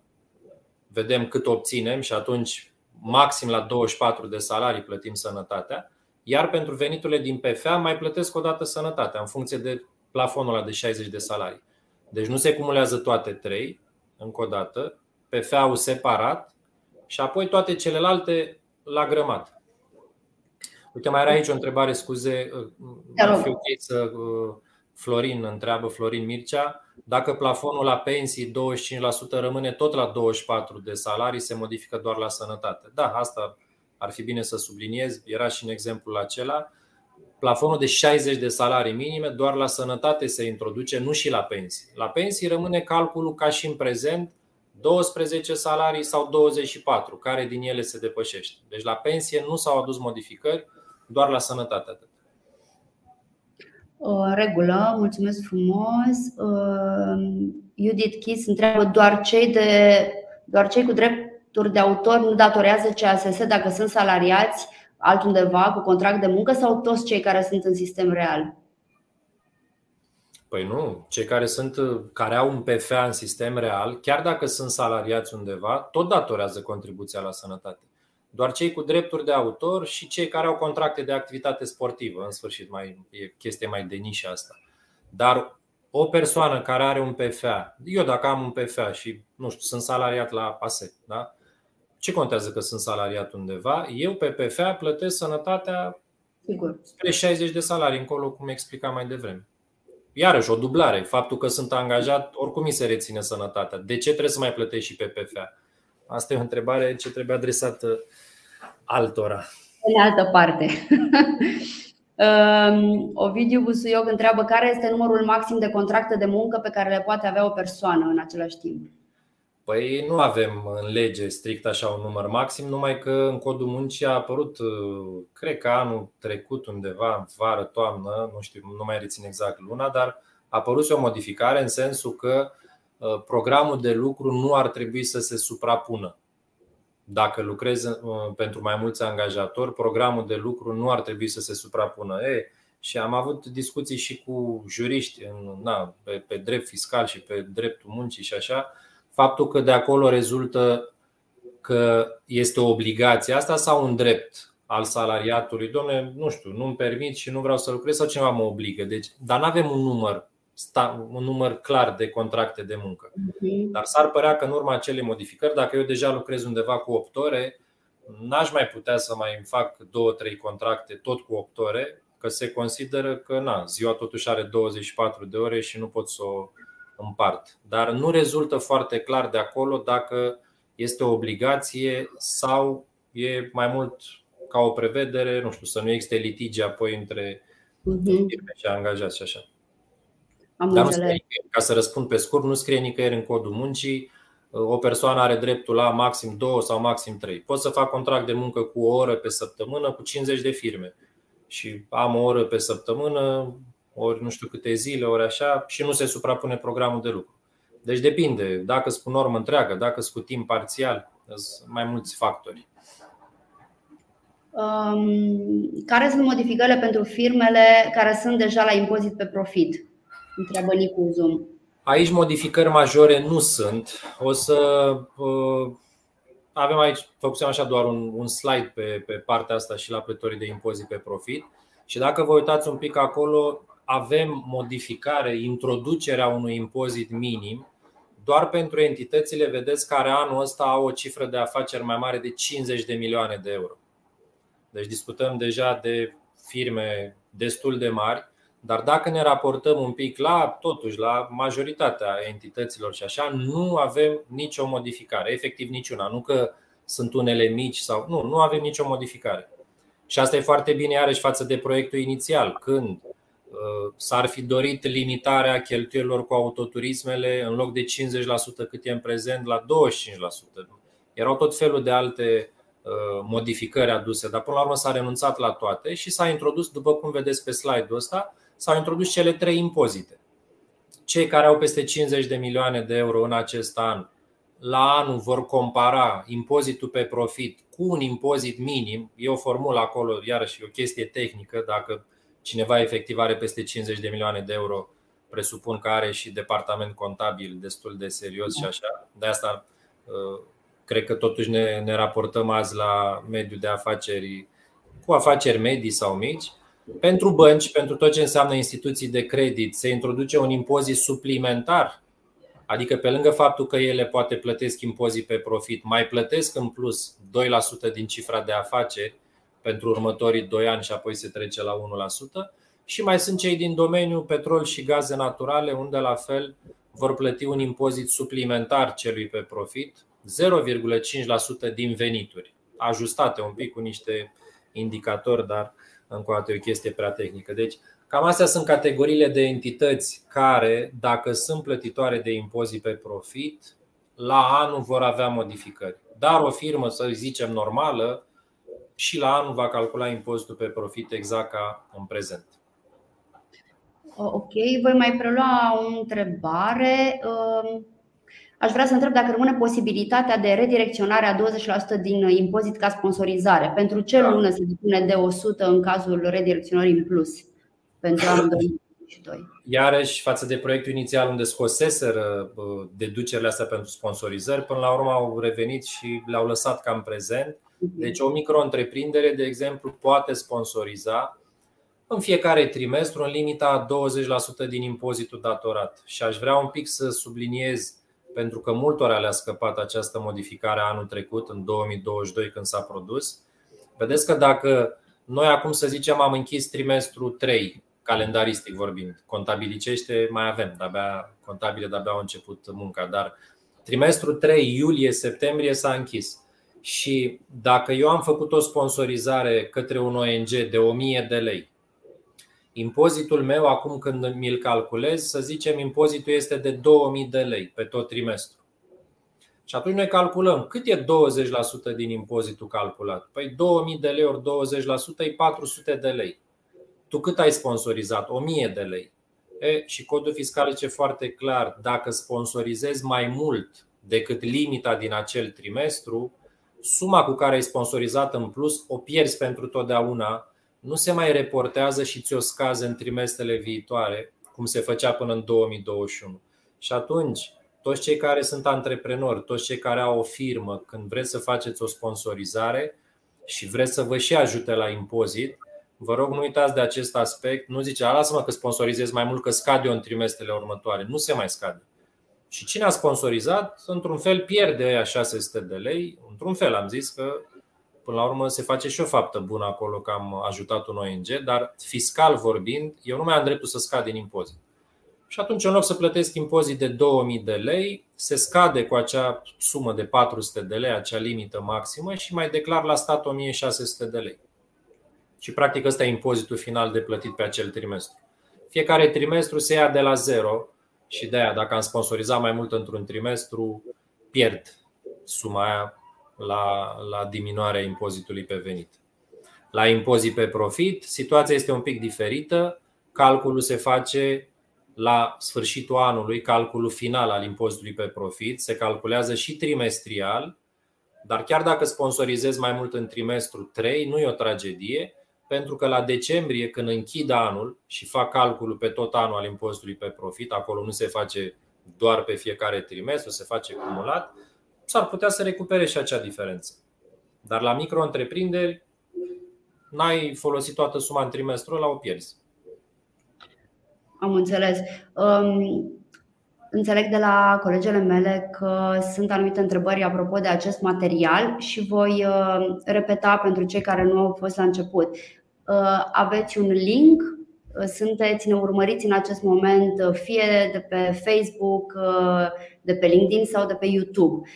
vedem cât obținem și atunci maxim la 24 de salarii plătim sănătatea, iar pentru veniturile din PFA mai plătesc o dată sănătatea în funcție de plafonul ăla de 60 de salarii. Deci nu se cumulează toate trei, încă o dată, PFA-ul separat și apoi toate celelalte la grămat. Uite, mai era aici o întrebare, scuze, ar fi ok să uh, Florin întreabă Florin Mircea, dacă plafonul la pensii 25% rămâne tot la 24 de salarii, se modifică doar la sănătate. Da, asta ar fi bine să subliniez, era și în exemplul acela. Plafonul de 60 de salarii minime doar la sănătate se introduce, nu și la pensii. La pensii rămâne calculul ca și în prezent, 12 salarii sau 24, care din ele se depășește. Deci la pensie nu s-au adus modificări, doar la sănătate atât. O regulă, mulțumesc frumos. Judith Kiss întreabă doar cei, de, doar cei cu drepturi de autor nu datorează CASS dacă sunt salariați altundeva cu contract de muncă sau toți cei care sunt în sistem real? Păi nu, cei care sunt care au un PFA în sistem real, chiar dacă sunt salariați undeva, tot datorează contribuția la sănătate. Doar cei cu drepturi de autor și cei care au contracte de activitate sportivă, în sfârșit, mai e chestie mai de nișă asta. Dar o persoană care are un PFA, eu dacă am un PFA și nu știu, sunt salariat la ASE, da? Ce contează că sunt salariat undeva? Eu pe PFA plătesc sănătatea Sigur. spre 60 de salarii încolo, cum explicam mai devreme. Iarăși, o dublare. Faptul că sunt angajat, oricum mi se reține sănătatea. De ce trebuie să mai plătești și pe PFA? Asta e o întrebare ce trebuie adresată altora. În altă parte. Um, [laughs] Ovidiu Busuioc întreabă care este numărul maxim de contracte de muncă pe care le poate avea o persoană în același timp. Păi nu avem în lege strict așa un număr maxim, numai că în codul muncii a apărut, uh, cred că anul trecut undeva, în vară, toamnă, nu știu, nu mai rețin exact luna, dar a apărut o modificare în sensul că uh, programul de lucru nu ar trebui să se suprapună. Dacă lucrezi uh, pentru mai mulți angajatori, programul de lucru nu ar trebui să se suprapună. E, și am avut discuții și cu juriști în, na, pe, pe drept fiscal și pe dreptul muncii și așa faptul că de acolo rezultă că este o obligație asta sau un drept al salariatului. Domne, nu știu, nu-mi permit și nu vreau să lucrez sau cineva mă obligă. Deci, dar nu avem un număr, un număr clar de contracte de muncă. Mhm. Dar s-ar părea că în urma acelei modificări, dacă eu deja lucrez undeva cu 8 ore, n-aș mai putea să mai fac 2-3 contracte tot cu 8 ore, că se consideră că na, ziua totuși are 24 de ore și nu pot să o împart. Dar nu rezultă foarte clar de acolo dacă este o obligație sau e mai mult ca o prevedere, nu știu, să nu existe litigi apoi între uh-huh. firme și angajați și așa. Am Dar nu scrie, ca să răspund pe scurt, nu scrie nicăieri în codul muncii o persoană are dreptul la maxim 2 sau maxim 3. Pot să fac contract de muncă cu o oră pe săptămână cu 50 de firme și am o oră pe săptămână, ori nu știu câte zile, ori așa, și nu se suprapune programul de lucru. Deci depinde, dacă sunt cu normă întreagă, dacă sunt cu timp parțial, sunt mai mulți factori. Um, care sunt modificările pentru firmele care sunt deja la impozit pe profit? Întreabă Nicu Zoom. Aici modificări majore nu sunt. O să uh, avem aici, făcusem așa doar un, un slide pe, pe partea asta și la plătorii de impozit pe profit. Și dacă vă uitați un pic acolo, avem modificare, introducerea unui impozit minim doar pentru entitățile, vedeți, care anul ăsta au o cifră de afaceri mai mare de 50 de milioane de euro. Deci discutăm deja de firme destul de mari, dar dacă ne raportăm un pic la, totuși, la majoritatea entităților și așa, nu avem nicio modificare, efectiv niciuna. Nu că sunt unele mici sau. Nu, nu avem nicio modificare. Și asta e foarte bine, iarăși, față de proiectul inițial, când uh, s-ar fi dorit limitarea cheltuielor cu autoturismele în loc de 50% cât e în prezent la 25%. Erau tot felul de alte uh, modificări aduse, dar până la urmă s-a renunțat la toate și s-a introdus, după cum vedeți pe slide-ul ăsta, s-au introdus cele trei impozite. Cei care au peste 50 de milioane de euro în acest an, la anul vor compara impozitul pe profit cu un impozit minim. E o formulă acolo, iarăși o chestie tehnică. Dacă cineva efectiv are peste 50 de milioane de euro, presupun că are și departament contabil destul de serios și așa. De asta uh, cred că totuși ne, ne raportăm azi la mediul de afaceri cu afaceri medii sau mici. Pentru bănci, pentru tot ce înseamnă instituții de credit, se introduce un impozit suplimentar, adică pe lângă faptul că ele poate plătesc impozit pe profit, mai plătesc în plus 2% din cifra de afaceri pentru următorii 2 ani și apoi se trece la 1%. Și mai sunt cei din domeniul petrol și gaze naturale, unde la fel vor plăti un impozit suplimentar celui pe profit, 0,5% din venituri, ajustate un pic cu niște indicatori, dar încă o dată e o chestie prea tehnică. Deci, cam astea sunt categoriile de entități care, dacă sunt plătitoare de impozit pe profit, la anul vor avea modificări. Dar o firmă, să zicem, normală, și la anul va calcula impozitul pe profit exact ca în prezent. Ok, voi mai prelua o întrebare. Aș vrea să întreb dacă rămâne posibilitatea de redirecționare a 20% din impozit ca sponsorizare. Pentru ce da. lună se depune de 100 în cazul redirecționării în plus pentru anul 2022? Iarăși, față de proiectul inițial unde scoseseră deducerile astea pentru sponsorizări, până la urmă au revenit și le-au lăsat ca în prezent. Mhm. Deci o micro-întreprindere, de exemplu, poate sponsoriza în fiecare trimestru în limita 20% din impozitul datorat. Și aș vrea un pic să subliniez pentru că multora le-a scăpat această modificare anul trecut, în 2022, când s-a produs. Vedeți că dacă noi acum, să zicem, am închis trimestru 3, calendaristic vorbind, contabilicește mai avem, de-abia, contabile de-abia au început munca, dar trimestru 3, iulie-septembrie s-a închis. Și dacă eu am făcut o sponsorizare către un ONG de 1000 de lei Impozitul meu, acum când mi-l calculez, să zicem, impozitul este de 2000 de lei pe tot trimestru. Și atunci noi calculăm cât e 20% din impozitul calculat. Păi 2000 de lei ori 20% e 400 de lei. Tu cât ai sponsorizat? 1000 de lei. E, și codul fiscal zice foarte clar, dacă sponsorizezi mai mult decât limita din acel trimestru, suma cu care ai sponsorizat în plus o pierzi pentru totdeauna nu se mai reportează și ți-o scaze în trimestrele viitoare, cum se făcea până în 2021. Și atunci, toți cei care sunt antreprenori, toți cei care au o firmă, când vreți să faceți o sponsorizare și vreți să vă și ajute la impozit, vă rog nu uitați de acest aspect. Nu zice, lasă-mă că sponsorizez mai mult, că scade în trimestrele următoare. Nu se mai scade. Și cine a sponsorizat, într-un fel pierde aia 600 de lei. Într-un fel am zis că Până la urmă se face și o faptă bună acolo că am ajutat un ONG, dar fiscal vorbind, eu nu mai am dreptul să scad din impozit. Și atunci, în loc să plătesc impozit de 2000 de lei, se scade cu acea sumă de 400 de lei, acea limită maximă și mai declar la stat 1600 de lei. Și practic ăsta e impozitul final de plătit pe acel trimestru. Fiecare trimestru se ia de la zero și de aia, dacă am sponsorizat mai mult într-un trimestru, pierd suma aia la, la diminuarea impozitului pe venit. La impozit pe profit, situația este un pic diferită. Calculul se face la sfârșitul anului, calculul final al impozitului pe profit, se calculează și trimestrial, dar chiar dacă sponsorizezi mai mult în trimestru 3, nu e o tragedie, pentru că la decembrie, când închid anul și fac calculul pe tot anul al impozitului pe profit, acolo nu se face doar pe fiecare trimestru, se face cumulat, s-ar putea să recupere și acea diferență. Dar la micro-întreprinderi n-ai folosit toată suma în trimestrul ăla, o pierzi. Am înțeles. Um, înțeleg de la colegele mele că sunt anumite întrebări apropo de acest material și voi uh, repeta pentru cei care nu au fost la început. Uh, aveți un link sunteți, ne urmăriți în acest moment fie de pe Facebook, de pe LinkedIn sau de pe YouTube.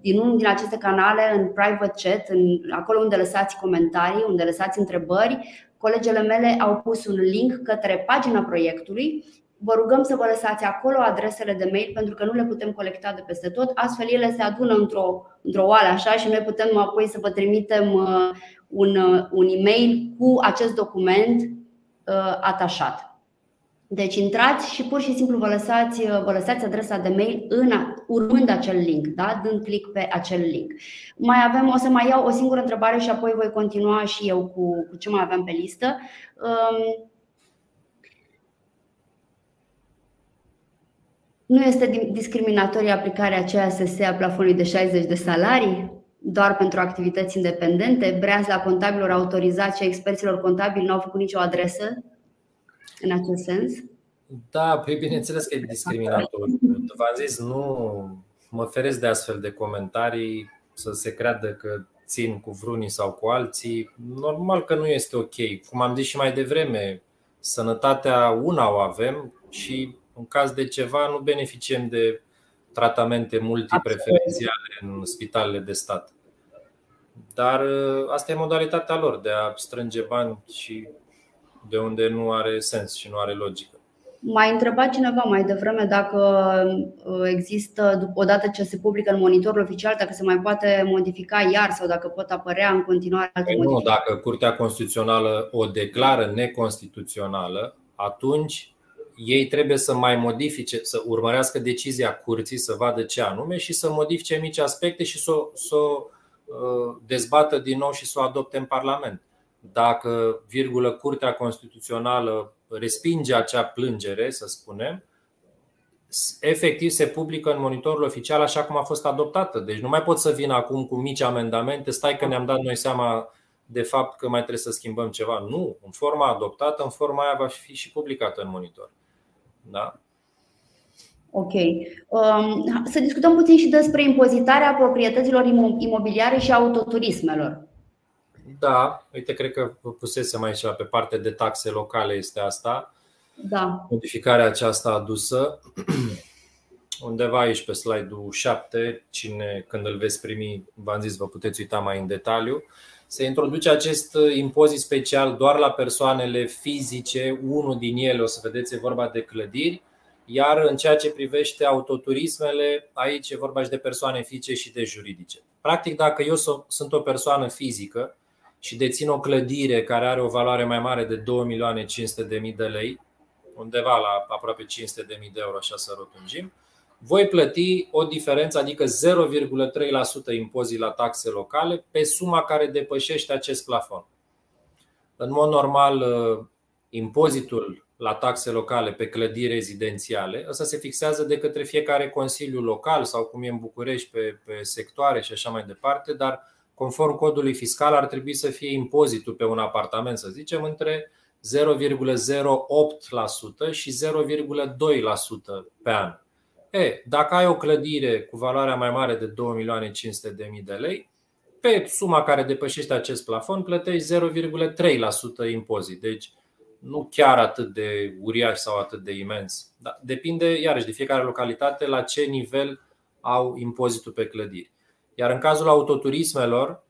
Din unul din aceste canale, în private chat, în, acolo unde lăsați comentarii, unde lăsați întrebări, colegele mele au pus un link către pagina proiectului Vă rugăm să vă lăsați acolo adresele de mail pentru că nu le putem colecta de peste tot. Astfel ele se adună într-o, într-o oală așa și noi putem apoi să vă trimitem un, un e-mail cu acest document Uh, atașat. Deci intrați și pur și simplu vă lăsați, uh, vă lăsați adresa de mail în, urmând acel link, da? dând click pe acel link. Mai avem, o să mai iau o singură întrebare și apoi voi continua și eu cu, cu ce mai avem pe listă. Um, nu este discriminatorie aplicarea CSS a plafonului de 60 de salarii? Doar pentru activități independente, breaz la contabilor autorizați și experților contabili nu au făcut nicio adresă în acest sens? Da, păi bineînțeles că e discriminatoriu. V-am zis, nu mă feresc de astfel de comentarii să se creadă că țin cu vrunii sau cu alții. Normal că nu este ok. Cum am zis și mai devreme, sănătatea una o avem și în caz de ceva nu beneficiem de tratamente multipreferențiale în spitalele de stat. Dar ă, asta e modalitatea lor de a strânge bani și de unde nu are sens și nu are logică. Mai întreba cineva mai devreme dacă ă, există, odată ce se publică în monitorul oficial, dacă se mai poate modifica iar sau dacă pot apărea în continuare alte păi Nu, dacă Curtea Constituțională o declară neconstituțională, atunci ei trebuie să mai modifice, să urmărească decizia curții, să vadă ce anume și să modifice mici aspecte și să, să uh, dezbată din nou și să o adopte în Parlament. Dacă, virgulă, Curtea Constituțională respinge acea plângere, să spunem, efectiv se publică în monitorul oficial așa cum a fost adoptată. Deci nu mai pot să vin acum cu mici amendamente, stai că ne-am dat noi seama de fapt că mai trebuie să schimbăm ceva. Nu, în forma adoptată, în forma aia va fi și publicată în monitor. Da? Ok. Um, să discutăm puțin și despre impozitarea proprietăților imobiliare și autoturismelor. Da, uite, cred că vă pusesem aici pe parte de taxe locale este asta. Da. Modificarea aceasta adusă [clears throat] undeva aici pe slide-ul 7, cine, când îl veți primi, v-am zis, vă puteți uita mai în detaliu. Se introduce acest impozit special doar la persoanele fizice, unul din ele, o să vedeți, e vorba de clădiri, iar în ceea ce privește autoturismele, aici e vorba și de persoane fizice și de juridice. Practic, dacă eu sunt o persoană fizică și dețin o clădire care are o valoare mai mare de 2.500.000 de lei, undeva la aproape 500.000 de euro, așa să rotunjim, voi plăti o diferență, adică 0,3% impozit la taxe locale pe suma care depășește acest plafon. În mod normal, uh, impozitul la taxe locale pe clădiri rezidențiale, ăsta se fixează de către fiecare consiliu local sau cum e în București pe, pe sectoare și așa mai departe, dar conform codului fiscal ar trebui să fie impozitul pe un apartament, să zicem, între 0,08% și 0,2% pe an. E, dacă ai o clădire cu valoarea mai mare de 2.500.000 de lei, pe suma care depășește acest plafon plătești 0,3% impozit. Deci nu chiar atât de uriaș sau atât de imens. Da, depinde, iarăși, de fiecare localitate la ce nivel au impozitul pe clădiri. Iar în cazul autoturismelor,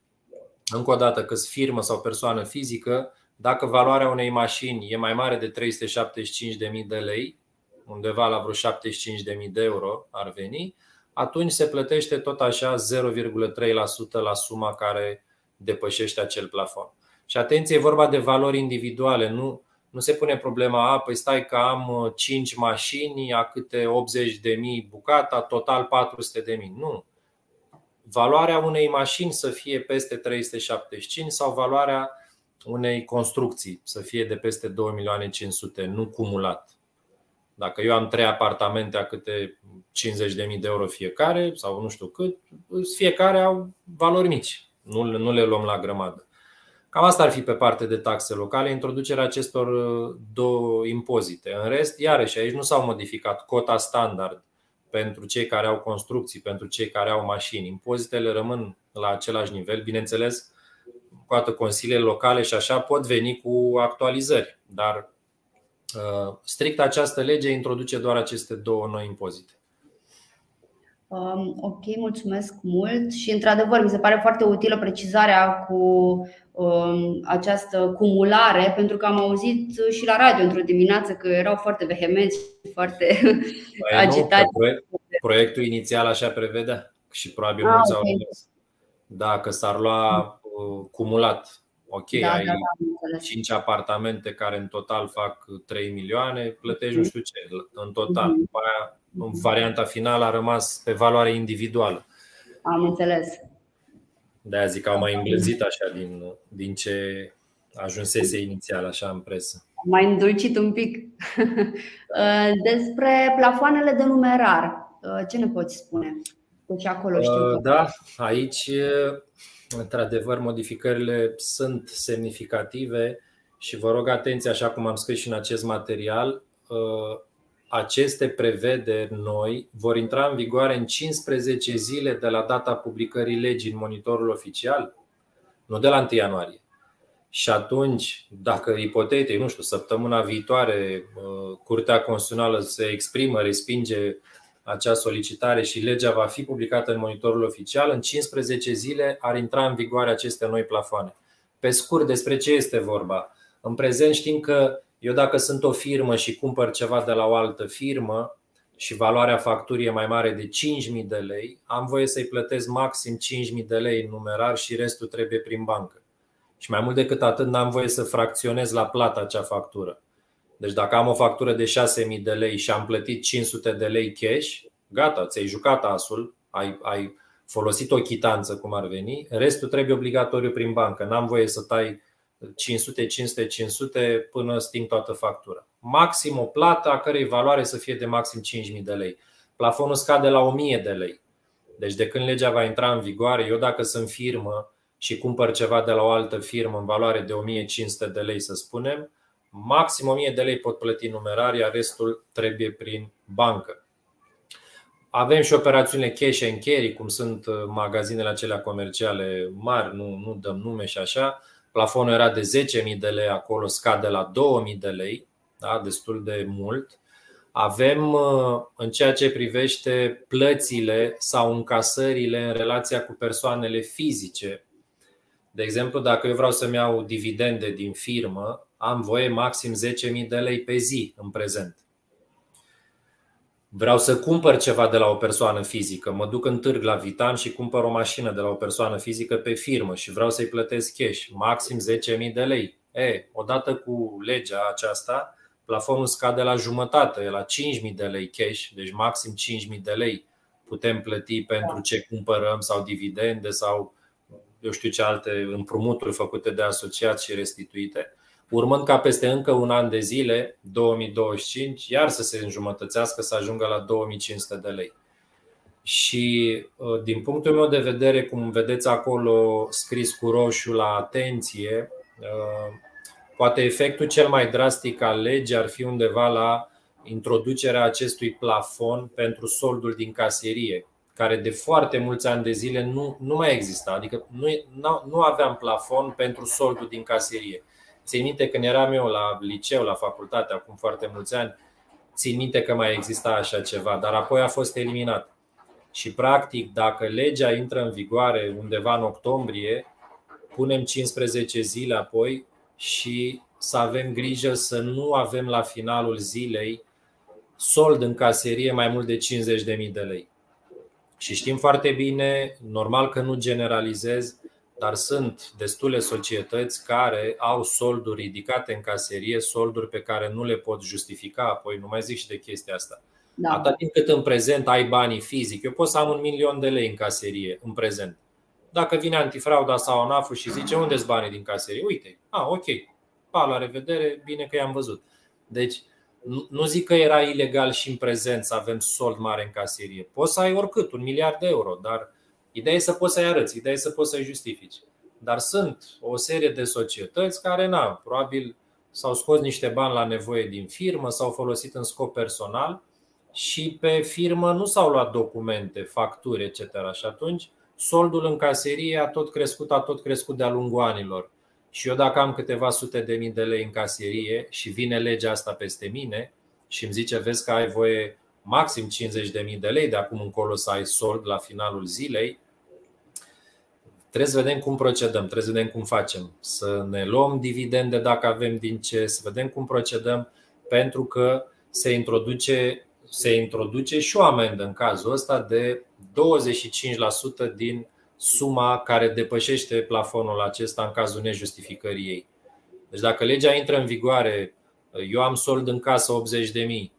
încă o dată că firmă sau persoană fizică, dacă valoarea unei mașini e mai mare de 375.000 de lei, undeva la vreo 75.000 de euro ar veni, atunci se plătește tot așa 0,3% la suma care depășește acel plafon. Și atenție, e vorba de valori individuale, nu, nu se pune problema, a, păi stai că am 5 uh, mașini, a câte 80 de mii bucata, total 400 de mii. Nu. Valoarea unei mașini să fie peste 375 sau valoarea unei construcții să fie de peste 2 milioane 500, nu cumulat. Dacă eu am trei apartamente a câte 50.000 de euro fiecare sau nu știu cât, fiecare au valori mici. Nu, nu le luăm la grămadă. Cam asta ar fi pe parte de taxe locale, introducerea acestor uh, două impozite. În rest, iarăși, aici nu s-au modificat cota standard pentru cei care au construcții, pentru cei care au mașini. Impozitele rămân la același nivel. Bineînțeles, toate consiliile locale și așa pot veni cu actualizări, dar uh, strict această lege introduce doar aceste două noi impozite. Um, ok, mulțumesc mult și într-adevăr mi se pare foarte utilă precizarea cu um, această cumulare pentru că am auzit și la radio într-o dimineață că erau foarte vehemenți și foarte păi agitați. Proiect, proiectul inițial așa prevedea și probabil ah, mulți okay. au dacă s-ar lua uh, cumulat Ok, da, ai da, da, 5 apartamente care în total fac 3 milioane, plătești nu mhm. știu ce, în total. Mhm. După aia în varianta finală a rămas pe valoare individuală. Am înțeles. De aia zic că au mai îmblăzit așa din, din ce ajunsese inițial așa în presă. Mai îndulcit un pic. [laughs] Despre plafoanele de numerar, ce ne poți spune? Deci acolo știu. Da, aici într-adevăr modificările sunt semnificative și vă rog atenție, așa cum am scris și în acest material, aceste prevederi noi vor intra în vigoare în 15 zile de la data publicării legii în monitorul oficial, nu de la 1 ianuarie. Și atunci, dacă ipotetic, nu știu, săptămâna viitoare uh, Curtea Constituțională se exprimă, respinge acea solicitare și legea va fi publicată în monitorul oficial, în 15 zile ar intra în vigoare aceste noi plafoane. Pe scurt, despre ce este vorba? În prezent știm că eu dacă sunt o firmă și cumpăr ceva de la o altă firmă și valoarea facturii e mai mare de 5.000 de lei, am voie să-i plătesc maxim 5.000 de lei în numerar și restul trebuie prin bancă. Și mai mult decât atât, n-am voie să fracționez la plata acea factură. Deci dacă am o factură de 6.000 de lei și am plătit 500 de lei cash, gata, ți-ai jucat asul, ai, ai folosit o chitanță cum ar veni, restul trebuie obligatoriu prin bancă. N-am voie să tai 500, 500, 500 până sting toată factura. Maxim o plată a cărei valoare să fie de maxim 5.000 de lei. Plafonul scade la 1.000 de lei. Deci de când legea va intra în vigoare, eu dacă sunt firmă și cumpăr ceva de la o altă firmă în valoare de 1500 de lei, să spunem, maxim 1000 de lei pot plăti numerar, iar restul trebuie prin bancă. Avem și operațiunile cash and carry, cum sunt magazinele acelea comerciale mari, nu, nu dăm nume și așa, Plafonul era de 10.000 de lei, acolo scade la 2.000 de lei, da? destul de mult. Avem uh, în ceea ce privește plățile sau încasările în relația cu persoanele fizice. De exemplu, dacă eu vreau să-mi iau dividende din firmă, am voie maxim 10.000 de lei pe zi în prezent. Vreau să cumpăr ceva de la o persoană fizică, mă duc în târg la Vitan și cumpăr o mașină de la o persoană fizică pe firmă și vreau să-i plătesc cash, maxim 10.000 de lei. E, odată cu legea aceasta, plafonul scade la jumătate, e la 5.000 de lei cash, deci maxim 5.000 de lei putem plăti pentru ce cumpărăm sau dividende sau eu știu ce alte împrumuturi făcute de asociați și restituite urmând ca peste încă un an de zile, 2025, iar să se înjumătățească să ajungă la 2500 de lei. Și uh, din punctul meu de vedere, cum vedeți acolo scris cu roșu la atenție, uh, poate efectul cel mai drastic al legii ar fi undeva la introducerea acestui plafon pentru soldul din caserie, care de foarte mulți ani de zile nu, nu mai exista. Adică nu, nu aveam plafon pentru soldul din caserie. Țin minte când eram eu la liceu, la facultate, acum foarte mulți ani, țin minte că mai exista așa ceva, dar apoi a fost eliminat. Și practic, dacă legea intră în vigoare undeva în octombrie, punem 15 zile apoi și să avem grijă să nu avem la finalul zilei sold în caserie mai mult de 50.000 de lei. Și știm foarte bine, normal că nu generalizez, dar sunt destule societăți care au solduri ridicate în caserie, solduri pe care nu le pot justifica, apoi nu mai zic și de chestia asta. Da. Atât timp cât în prezent ai banii fizic, eu pot să am un milion de lei în caserie în prezent. Dacă vine antifrauda sau ANAF și zice unde sunt banii din caserie, uite, a, ah, ok, pa, la revedere, bine că i-am văzut. Deci, nu zic că era ilegal și în prezent să avem sold mare în caserie. Poți să ai oricât, un miliard de euro, dar Ideea e să poți să-i arăți, ideea e să poți să-i justifici. Dar sunt o serie de societăți care, na, probabil s-au scos niște bani la nevoie din firmă, s-au folosit în scop personal și pe firmă nu s-au luat documente, facturi, etc. Și atunci soldul în caserie a tot crescut, a tot crescut de-a lungul anilor. Și eu dacă am câteva sute de mii de lei în caserie și vine legea asta peste mine și îmi zice, vezi că ai voie maxim 50 de mii de lei de acum încolo să ai sold la finalul zilei, trebuie să vedem cum procedăm, trebuie să vedem cum facem. Să ne luăm dividende dacă avem din ce, să vedem cum procedăm, pentru că se introduce, se introduce și o amendă în cazul ăsta de 25% din suma care depășește plafonul acesta în cazul nejustificării ei. Deci dacă legea intră în vigoare, eu am sold în casă 80.000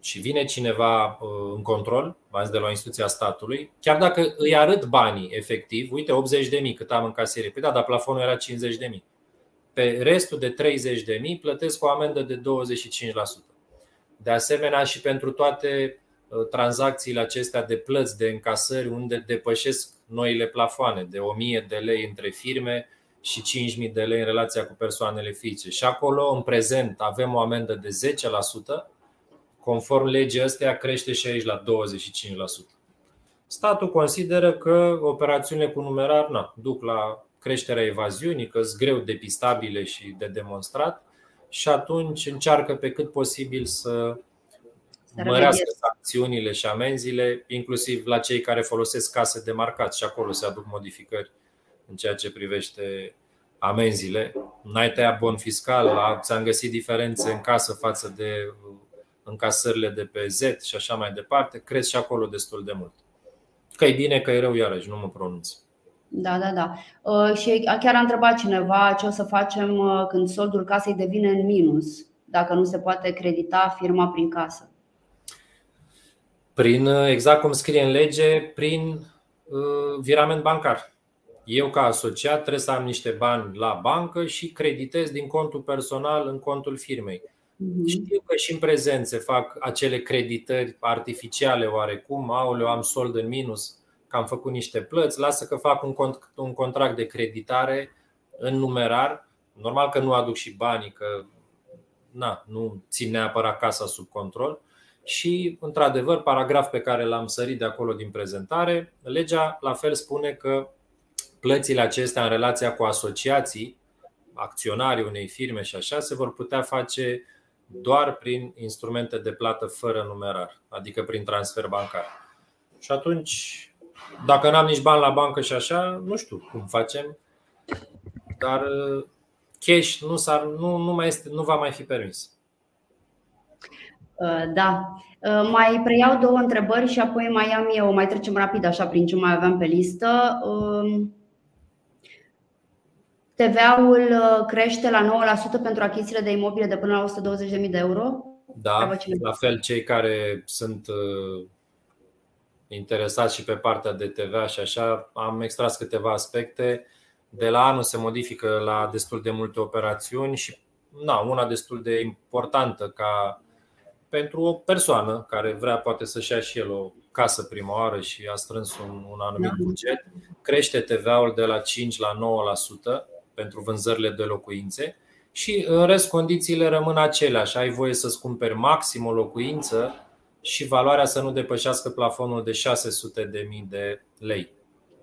și vine cineva uh, în control, v de la instituția statului, chiar dacă îi arăt banii efectiv, uite 80.000 cât am în caserie, păi da, dar plafonul era 50.000. Pe restul de 30.000 plătesc o amendă de 25%. De asemenea și pentru toate uh, tranzacțiile acestea de plăți, de încasări, unde depășesc noile plafoane de 1000 de lei între firme și 5000 de lei în relația cu persoanele fizice. Și acolo, în prezent, avem o amendă de 10%, conform legii astea crește și aici la 25%. Statul consideră că operațiunile cu numerar na, duc la creșterea evaziunii, că sunt greu depistabile și de demonstrat și atunci încearcă pe cât posibil să mărească sancțiunile și amenziile, inclusiv la cei care folosesc case de marcat și acolo se aduc modificări în ceea ce privește amenziile. N-ai tăiat bon fiscal, ți-am găsit diferențe în casă față de încasările de pe Z și așa mai departe, cresc și acolo destul de mult. Că e bine, că e rău, iarăși, nu mă pronunț. Da, da, da. Uh, și chiar a întrebat cineva ce o să facem uh, când soldul casei devine în minus, dacă nu se poate credita firma prin casă. Prin, uh, exact cum scrie în lege, prin uh, virament bancar. Eu, ca asociat, trebuie să am niște bani la bancă și creditez din contul personal în contul firmei. Mm-hmm. Știu că și în prezent se fac acele creditări artificiale oarecum, aoleu, am sold în minus, că am făcut niște plăți, lasă că fac un contract de creditare în numerar. Normal că nu aduc și banii, că na, nu țin neapărat casa sub control. Și, într-adevăr, paragraf pe care l-am sărit de acolo din prezentare, legea la fel spune că plățile acestea în relația cu asociații, acționarii unei firme și așa, se vor putea face doar prin instrumente de plată fără numerar, adică prin transfer bancar. Și atunci, dacă n-am nici bani la bancă și așa, nu știu cum facem, dar uh, cash nu, s-ar, nu, nu, mai este, nu va mai fi permis. Uh, da. Uh, mai preiau două întrebări și apoi mai am eu, mai trecem rapid așa prin ce mai aveam pe listă. TVA-ul uh, crește la 9% pentru achizițiile de imobile de până la 120.000 de euro? Da, la fel cei care sunt uh, interesați și pe partea de TVA și așa, am extras câteva aspecte. De la anul se modifică la destul de multe operațiuni și na, una destul de importantă ca pentru o persoană care vrea poate să-și ia și el o casă prima oară și a strâns un, un anumit da. buget, crește TVA-ul de la 5 la 9% pentru vânzările de locuințe și în rest condițiile rămân aceleași. Ai voie să-ți cumperi maxim o locuință și valoarea să nu depășească plafonul de 600.000 de lei.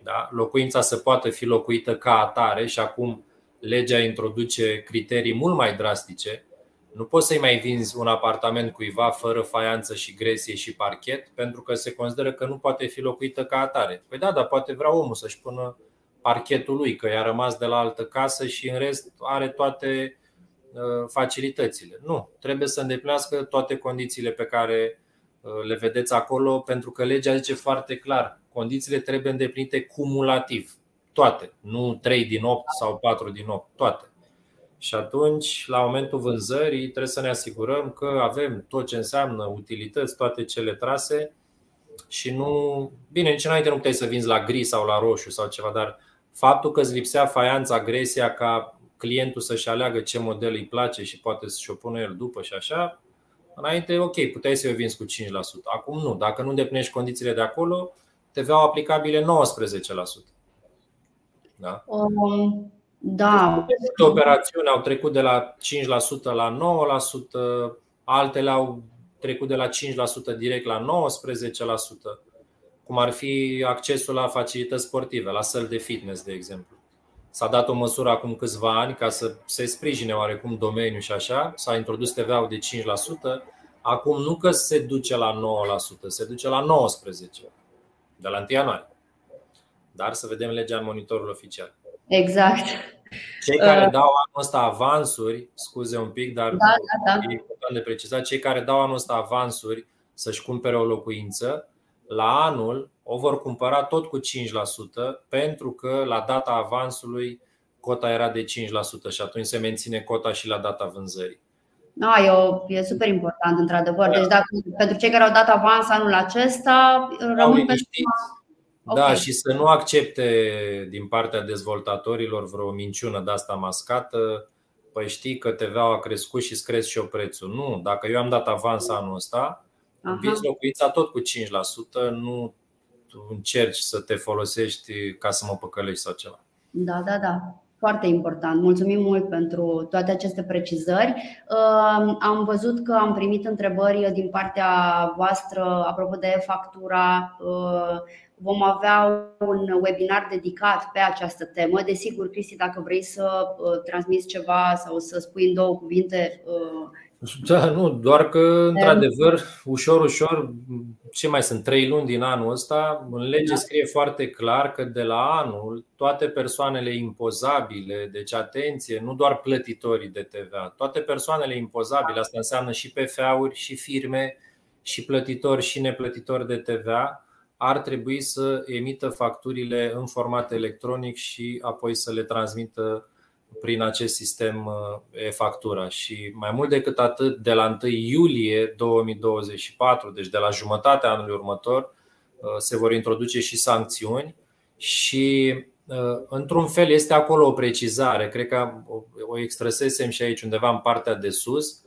Da? Locuința să poată fi locuită ca atare și acum legea introduce criterii mult mai drastice. Nu poți să-i mai vinzi un apartament cuiva fără faianță și gresie și parchet pentru că se consideră că nu poate fi locuită ca atare. Păi da, dar poate vrea omul să-și pună parchetul lui, că i-a rămas de la altă casă și în rest are toate uh, facilitățile. Nu, trebuie să îndeplinească toate condițiile pe care uh, le vedeți acolo, pentru că legea zice foarte clar, condițiile trebuie îndeplinite cumulativ, toate, nu 3 din 8 sau 4 din 8, toate. Și atunci, la momentul vânzării, trebuie să ne asigurăm că avem tot ce înseamnă utilități, toate cele trase și nu. Bine, nici înainte nu puteai să vinzi la gri sau la roșu sau ceva, dar faptul că îți lipsea faianța, agresia ca clientul să-și aleagă ce model îi place și poate să-și o pună el după și așa, înainte, ok, puteai să o vinzi cu 5%. Acum nu. Dacă nu îndeplinești condițiile de acolo, TVA aplicabile 19%. Da? Um, da. Multe operațiuni au trecut de la 5% la 9%, altele au trecut de la 5% direct la 19%, cum ar fi accesul la facilități sportive, la săli de fitness, de exemplu. S-a dat o măsură acum câțiva ani ca să se sprijine oarecum domeniul și așa, s-a introdus TVA-ul de 5%, acum nu că se duce la 9%, se duce la 19% de la 1 ianuarie. Dar să vedem legea în monitorul oficial. Exact. Cei care uh. dau anul ăsta avansuri, scuze un pic, dar da, da, da. e important de precizat, cei care dau anul ăsta avansuri să-și cumpere o locuință, la anul o vor cumpăra tot cu 5% pentru că la data avansului cota era de 5% și atunci se menține cota și la data vânzării. Da, e, o, e super important, într-adevăr. Deci, dacă, pentru cei care au dat avans anul acesta, rămân pe da, okay. și să nu accepte din partea dezvoltatorilor vreo minciună de asta mascată. Păi știi că TVA a crescut și cresc și eu prețul. Nu, dacă eu am dat avans anul ăsta, vinzi locuința tot cu 5%, nu încerci să te folosești ca să mă păcălești sau ceva. Da, da, da. Foarte important. Mulțumim mult pentru toate aceste precizări. Am văzut că am primit întrebări din partea voastră apropo de factura Vom avea un webinar dedicat pe această temă. Desigur, Cristi, dacă vrei să uh, transmiți ceva sau să spui în două cuvinte. Uh, da, nu, doar că, într-adevăr, ușor, ușor, ce mai sunt, trei luni din anul ăsta, în lege da. scrie foarte clar că de la anul toate persoanele impozabile, deci atenție, nu doar plătitorii de TVA, toate persoanele impozabile, asta înseamnă și PFA-uri, și firme, și plătitori și neplătitori de TVA, ar trebui să emită facturile în format electronic și apoi să le transmită prin acest sistem uh, e-factura. Și mai mult decât atât, de la 1 iulie 2024, deci de la jumătatea anului următor, uh, se vor introduce și sancțiuni și uh, într-un fel este acolo o precizare, cred că o extrăsesem și aici undeva în partea de sus,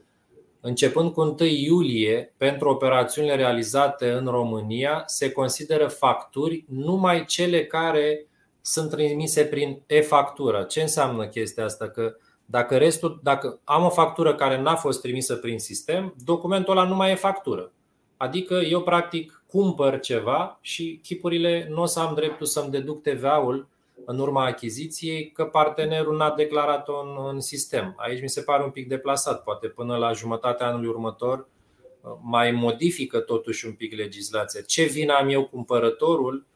Începând cu 1 iulie, pentru operațiunile realizate în România, se consideră facturi numai cele care sunt trimise prin e-factură. Ce înseamnă chestia asta? Că dacă, restul, dacă am o factură care n-a fost trimisă prin sistem, documentul ăla nu mai e factură. Adică eu practic cumpăr ceva și chipurile nu o să am dreptul să-mi deduc TVA-ul în urma achiziției că partenerul n-a declarat-o în, în sistem. Aici mi se pare un pic deplasat, poate până la jumătatea anului următor mai modifică totuși un pic legislația. Ce vină am eu cumpărătorul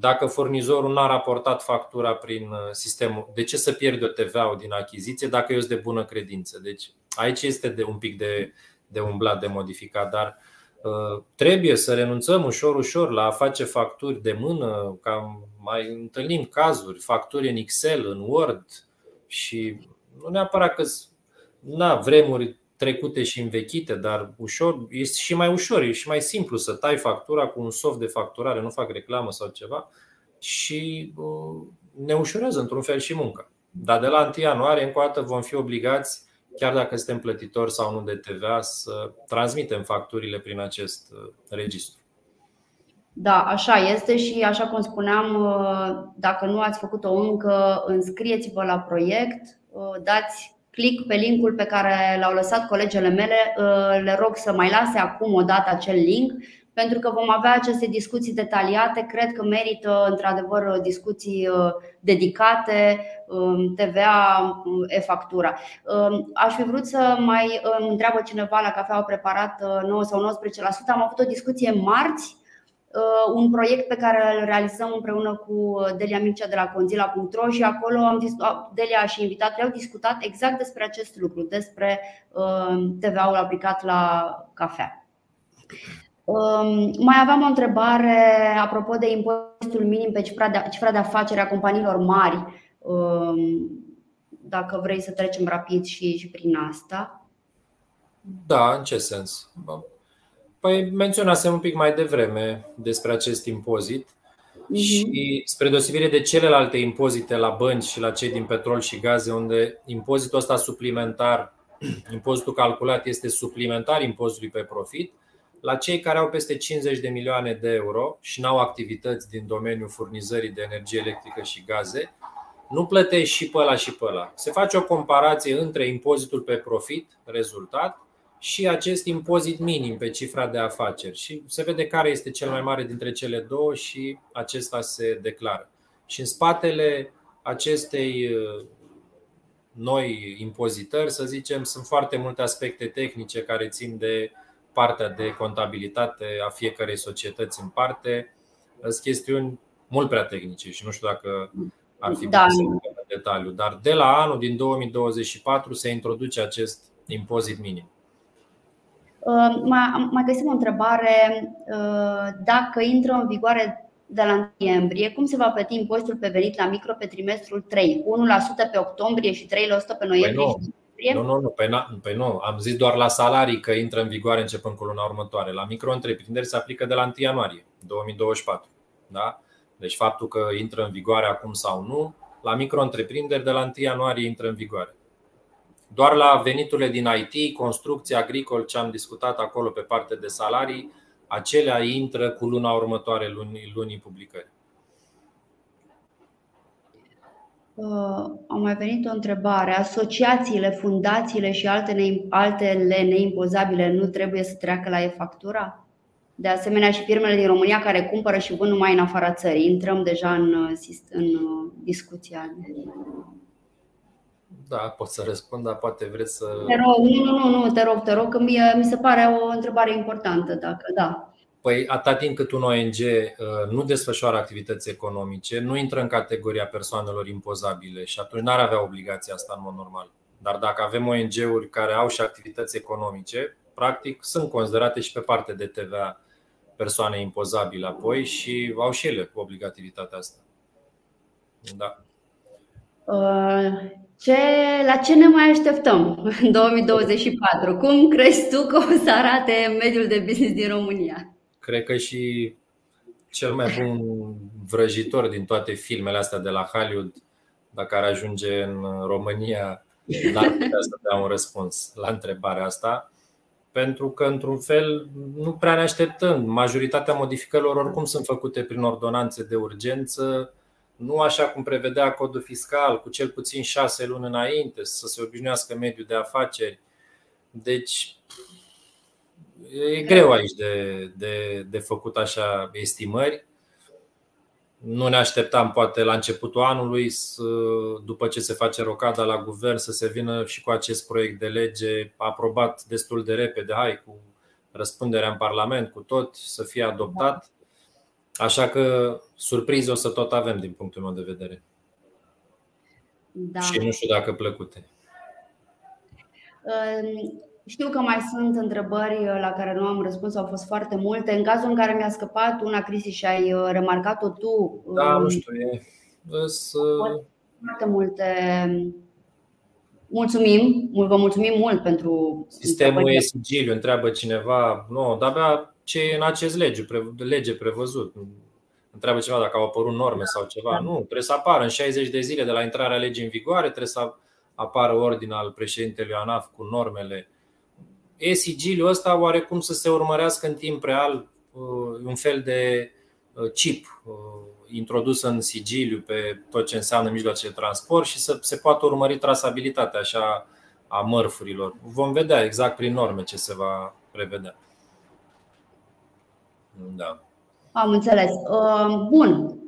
dacă furnizorul n-a raportat factura prin uh, sistemul? De ce să pierd o TVA din achiziție dacă eu sunt de bună credință? Deci aici este de un pic de, de umblat, de modificat, dar Uh, trebuie să renunțăm ușor, ușor la a face facturi de mână, ca mai întâlnim cazuri, facturi în Excel, în Word și nu neapărat că na, vremuri trecute și învechite, dar ușor, este și mai ușor, e și mai simplu să tai factura cu un soft de facturare, nu fac reclamă sau ceva și uh, ne ușurează într-un fel și munca. Dar de la 1 ianuarie, încă o dată, vom fi obligați chiar dacă suntem plătitori sau nu de TVA, să transmitem facturile prin acest uh, registru. Da, așa este și așa cum spuneam, uh, dacă nu ați făcut-o încă, înscrieți-vă la proiect, uh, dați click pe linkul pe care l-au lăsat colegele mele. Le rog să mai lase acum o dată acel link pentru că vom avea aceste discuții detaliate. Cred că merită într-adevăr discuții uh, dedicate, um, TVA, um, e-factura. Um, aș fi vrut să mai întreabă cineva la cafea au preparat 9 uh, sau 19%. Am avut o discuție marți uh, un proiect pe care îl realizăm împreună cu Delia Mircea de la Conzila.ro și acolo am Delia și invitatul au discutat exact despre acest lucru, despre TVA-ul aplicat la cafea. Mai aveam o întrebare apropo de impozitul minim pe cifra de, cifra de afacere a companiilor mari. Dacă vrei să trecem rapid și, și prin asta. Da, în ce sens? Păi menționasem un pic mai devreme despre acest impozit uh-huh. și spre deosebire de celelalte impozite la bănci și la cei din petrol și gaze, unde impozitul ăsta suplimentar, [clears throat] impozitul calculat este suplimentar impozitului pe profit, la cei care au peste 50 de milioane de euro și nu au activități din domeniul furnizării de energie electrică și gaze, nu plătești și pe ăla și pe ăla. Se face o comparație între impozitul pe profit, rezultat, și acest impozit minim pe cifra de afaceri și se vede care este cel mai mare dintre cele două și acesta se declară. Și în spatele acestei uh, noi impozitări, să zicem, sunt foarte multe aspecte tehnice care țin de partea de contabilitate a fiecărei societăți în parte. Sunt chestiuni mult prea tehnice și nu știu dacă ar fi da. bine să în detaliu. Dar de la anul din 2024 se introduce acest impozit minim. Uh, mai găsim o întrebare. Uh, dacă intră în vigoare de la noiembrie, cum se va plăti impozitul pe venit la micro pe trimestrul 3? 1% pe octombrie și 3% pe noiembrie păi nu. și Nu, nu, nu, pe, pe nu. Am zis doar la salarii că intră în vigoare începând cu luna următoare. La micro-întreprinderi se aplică de la 1 ianuarie 2024. Da? Deci faptul că intră în vigoare acum sau nu, la micro-întreprinderi de la 1 ianuarie intră în vigoare. Doar la veniturile din IT, construcție, agricol, ce am discutat acolo pe parte de salarii, acelea intră cu luna următoare, lunii, lunii publicării. Uh, am mai venit o întrebare. Asociațiile, fundațiile și altele, altele neimpozabile nu trebuie să treacă la e-factura? De asemenea, și firmele din România care cumpără și vând numai în afara țării. Intrăm deja în, în discuția. Da, pot să răspund, dar poate vreți să. Te rog, nu, nu, nu, te rog, te rog, că mie, mi se pare o întrebare importantă. Dacă da. Păi, atât timp cât un ONG uh, nu desfășoară activități economice, nu intră în categoria persoanelor impozabile și atunci n-ar avea obligația asta în mod normal. Dar dacă avem ONG-uri care au și activități economice, practic sunt considerate și pe parte de TVA persoane impozabile apoi și au și ele obligativitatea asta. Da. Uh, ce, la ce ne mai așteptăm în 2024? Cum crezi tu că o să arate mediul de business din România? Cred că și cel mai bun vrăjitor din toate filmele astea de la Hollywood, dacă ar ajunge în România, n-ar putea să dea un răspuns la întrebarea asta pentru că, într-un fel, nu prea ne așteptăm. Majoritatea modificărilor, oricum, sunt făcute prin ordonanțe de urgență, nu așa cum prevedea codul fiscal, cu cel puțin șase luni înainte, să se obișnuiască mediul de afaceri. Deci, e greu aici de, de, de făcut așa estimări. Nu ne așteptam, poate, la începutul anului, să, după ce se face rocada la guvern, să se vină și cu acest proiect de lege aprobat destul de repede, hai, cu răspunderea în Parlament, cu tot, să fie adoptat. Așa că surprize o să tot avem din punctul meu de vedere. Da. Și nu știu dacă plăcute. Știu că mai sunt întrebări uh, la care nu am răspuns, au fost foarte multe. În cazul în care mi-a scăpat una, Cristi, și ai uh, remarcat-o tu. Da, nu știu, e. Foarte multe. Mulțumim, vă mulțumim mult pentru. Sistemul e sigiliu, întreabă cineva. Nu, dar abia ce e în acest lege, lege prevăzut. Întreabă ceva dacă au apărut norme sau ceva. Da. Nu, trebuie să apară în 60 de zile de la intrarea legii în vigoare, trebuie să apară ordinea al președintelui ANAF cu normele e-sigiliul ăsta oarecum să se urmărească în timp real uh, un fel de uh, chip uh, introdus în sigiliu pe tot ce înseamnă mijloace de transport și să se poată urmări trasabilitatea așa a mărfurilor. Vom vedea exact prin norme ce se va prevedea. Da. Am înțeles. Bun.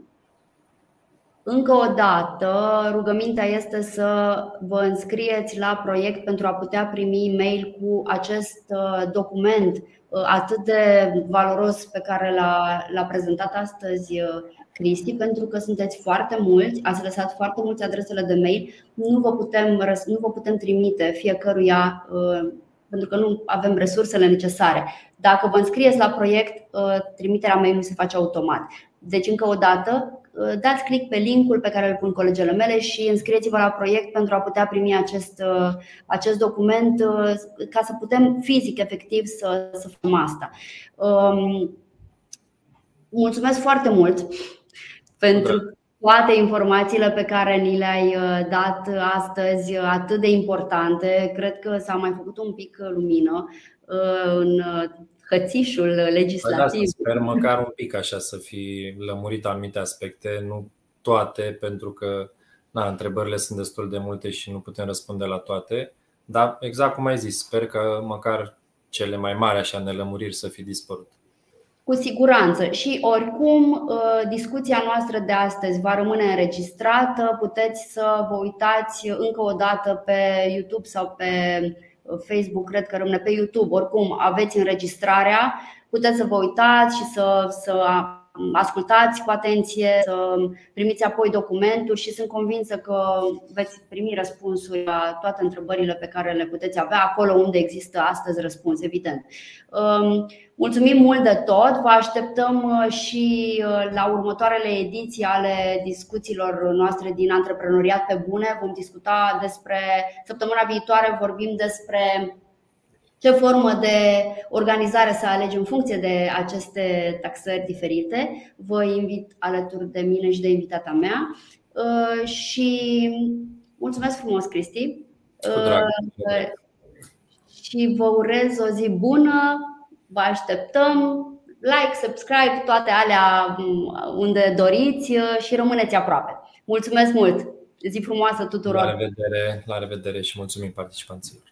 Încă o dată, rugămintea este să vă înscrieți la proiect pentru a putea primi mail cu acest uh, document uh, atât de valoros pe care l-a, prezentat astăzi uh, Cristi, pentru că sunteți foarte mulți, ați lăsat foarte multe adresele de mail, nu vă putem, nu vă putem trimite fiecăruia pentru că nu avem resursele necesare. Dacă vă înscrieți la proiect, trimiterea mail se face automat. Deci, încă o dată, Uh, dați click pe linkul pe care îl pun colegele mele și înscrieți-vă la proiect pentru a putea primi acest, uh, acest document uh, ca să putem fizic, efectiv, să, să facem asta. Um, mulțumesc foarte mult pentru toate informațiile pe care ni le-ai dat astăzi, atât de importante. Cred că s-a mai făcut un pic lumină în hățișul legislativ. Da, sper măcar un pic așa să fi lămurit anumite aspecte, nu toate, pentru că na, întrebările sunt destul de multe și nu putem răspunde la toate. Dar exact cum ai zis, sper că măcar cele mai mari așa nelămuriri să fi dispărut. Cu siguranță. Și oricum, uh, discuția noastră de astăzi va rămâne înregistrată. Puteți să vă uitați încă o dată pe YouTube sau pe uh, Facebook, cred că rămâne pe YouTube. Oricum, aveți înregistrarea. Puteți să vă uitați și să, să ascultați cu atenție, să primiți apoi documentul și sunt convinsă că veți primi răspunsuri la toate întrebările pe care le puteți avea acolo unde există astăzi răspuns, evident. Um, mulțumim mult de tot, vă așteptăm uh, și uh, la următoarele ediții ale discuțiilor noastre din Antreprenoriat pe Bune. Vom discuta despre, săptămâna viitoare vorbim despre ce formă de organizare să alegi în funcție de aceste taxări diferite. Vă invit alături de mine și de invitata mea uh, și mulțumesc frumos, Cristi. Uh, și vă urez o zi bună, vă așteptăm, like, subscribe, toate alea um, unde doriți uh, și rămâneți aproape. Mulțumesc mult! Zi frumoasă tuturor! La revedere, la revedere și mulțumim participanților!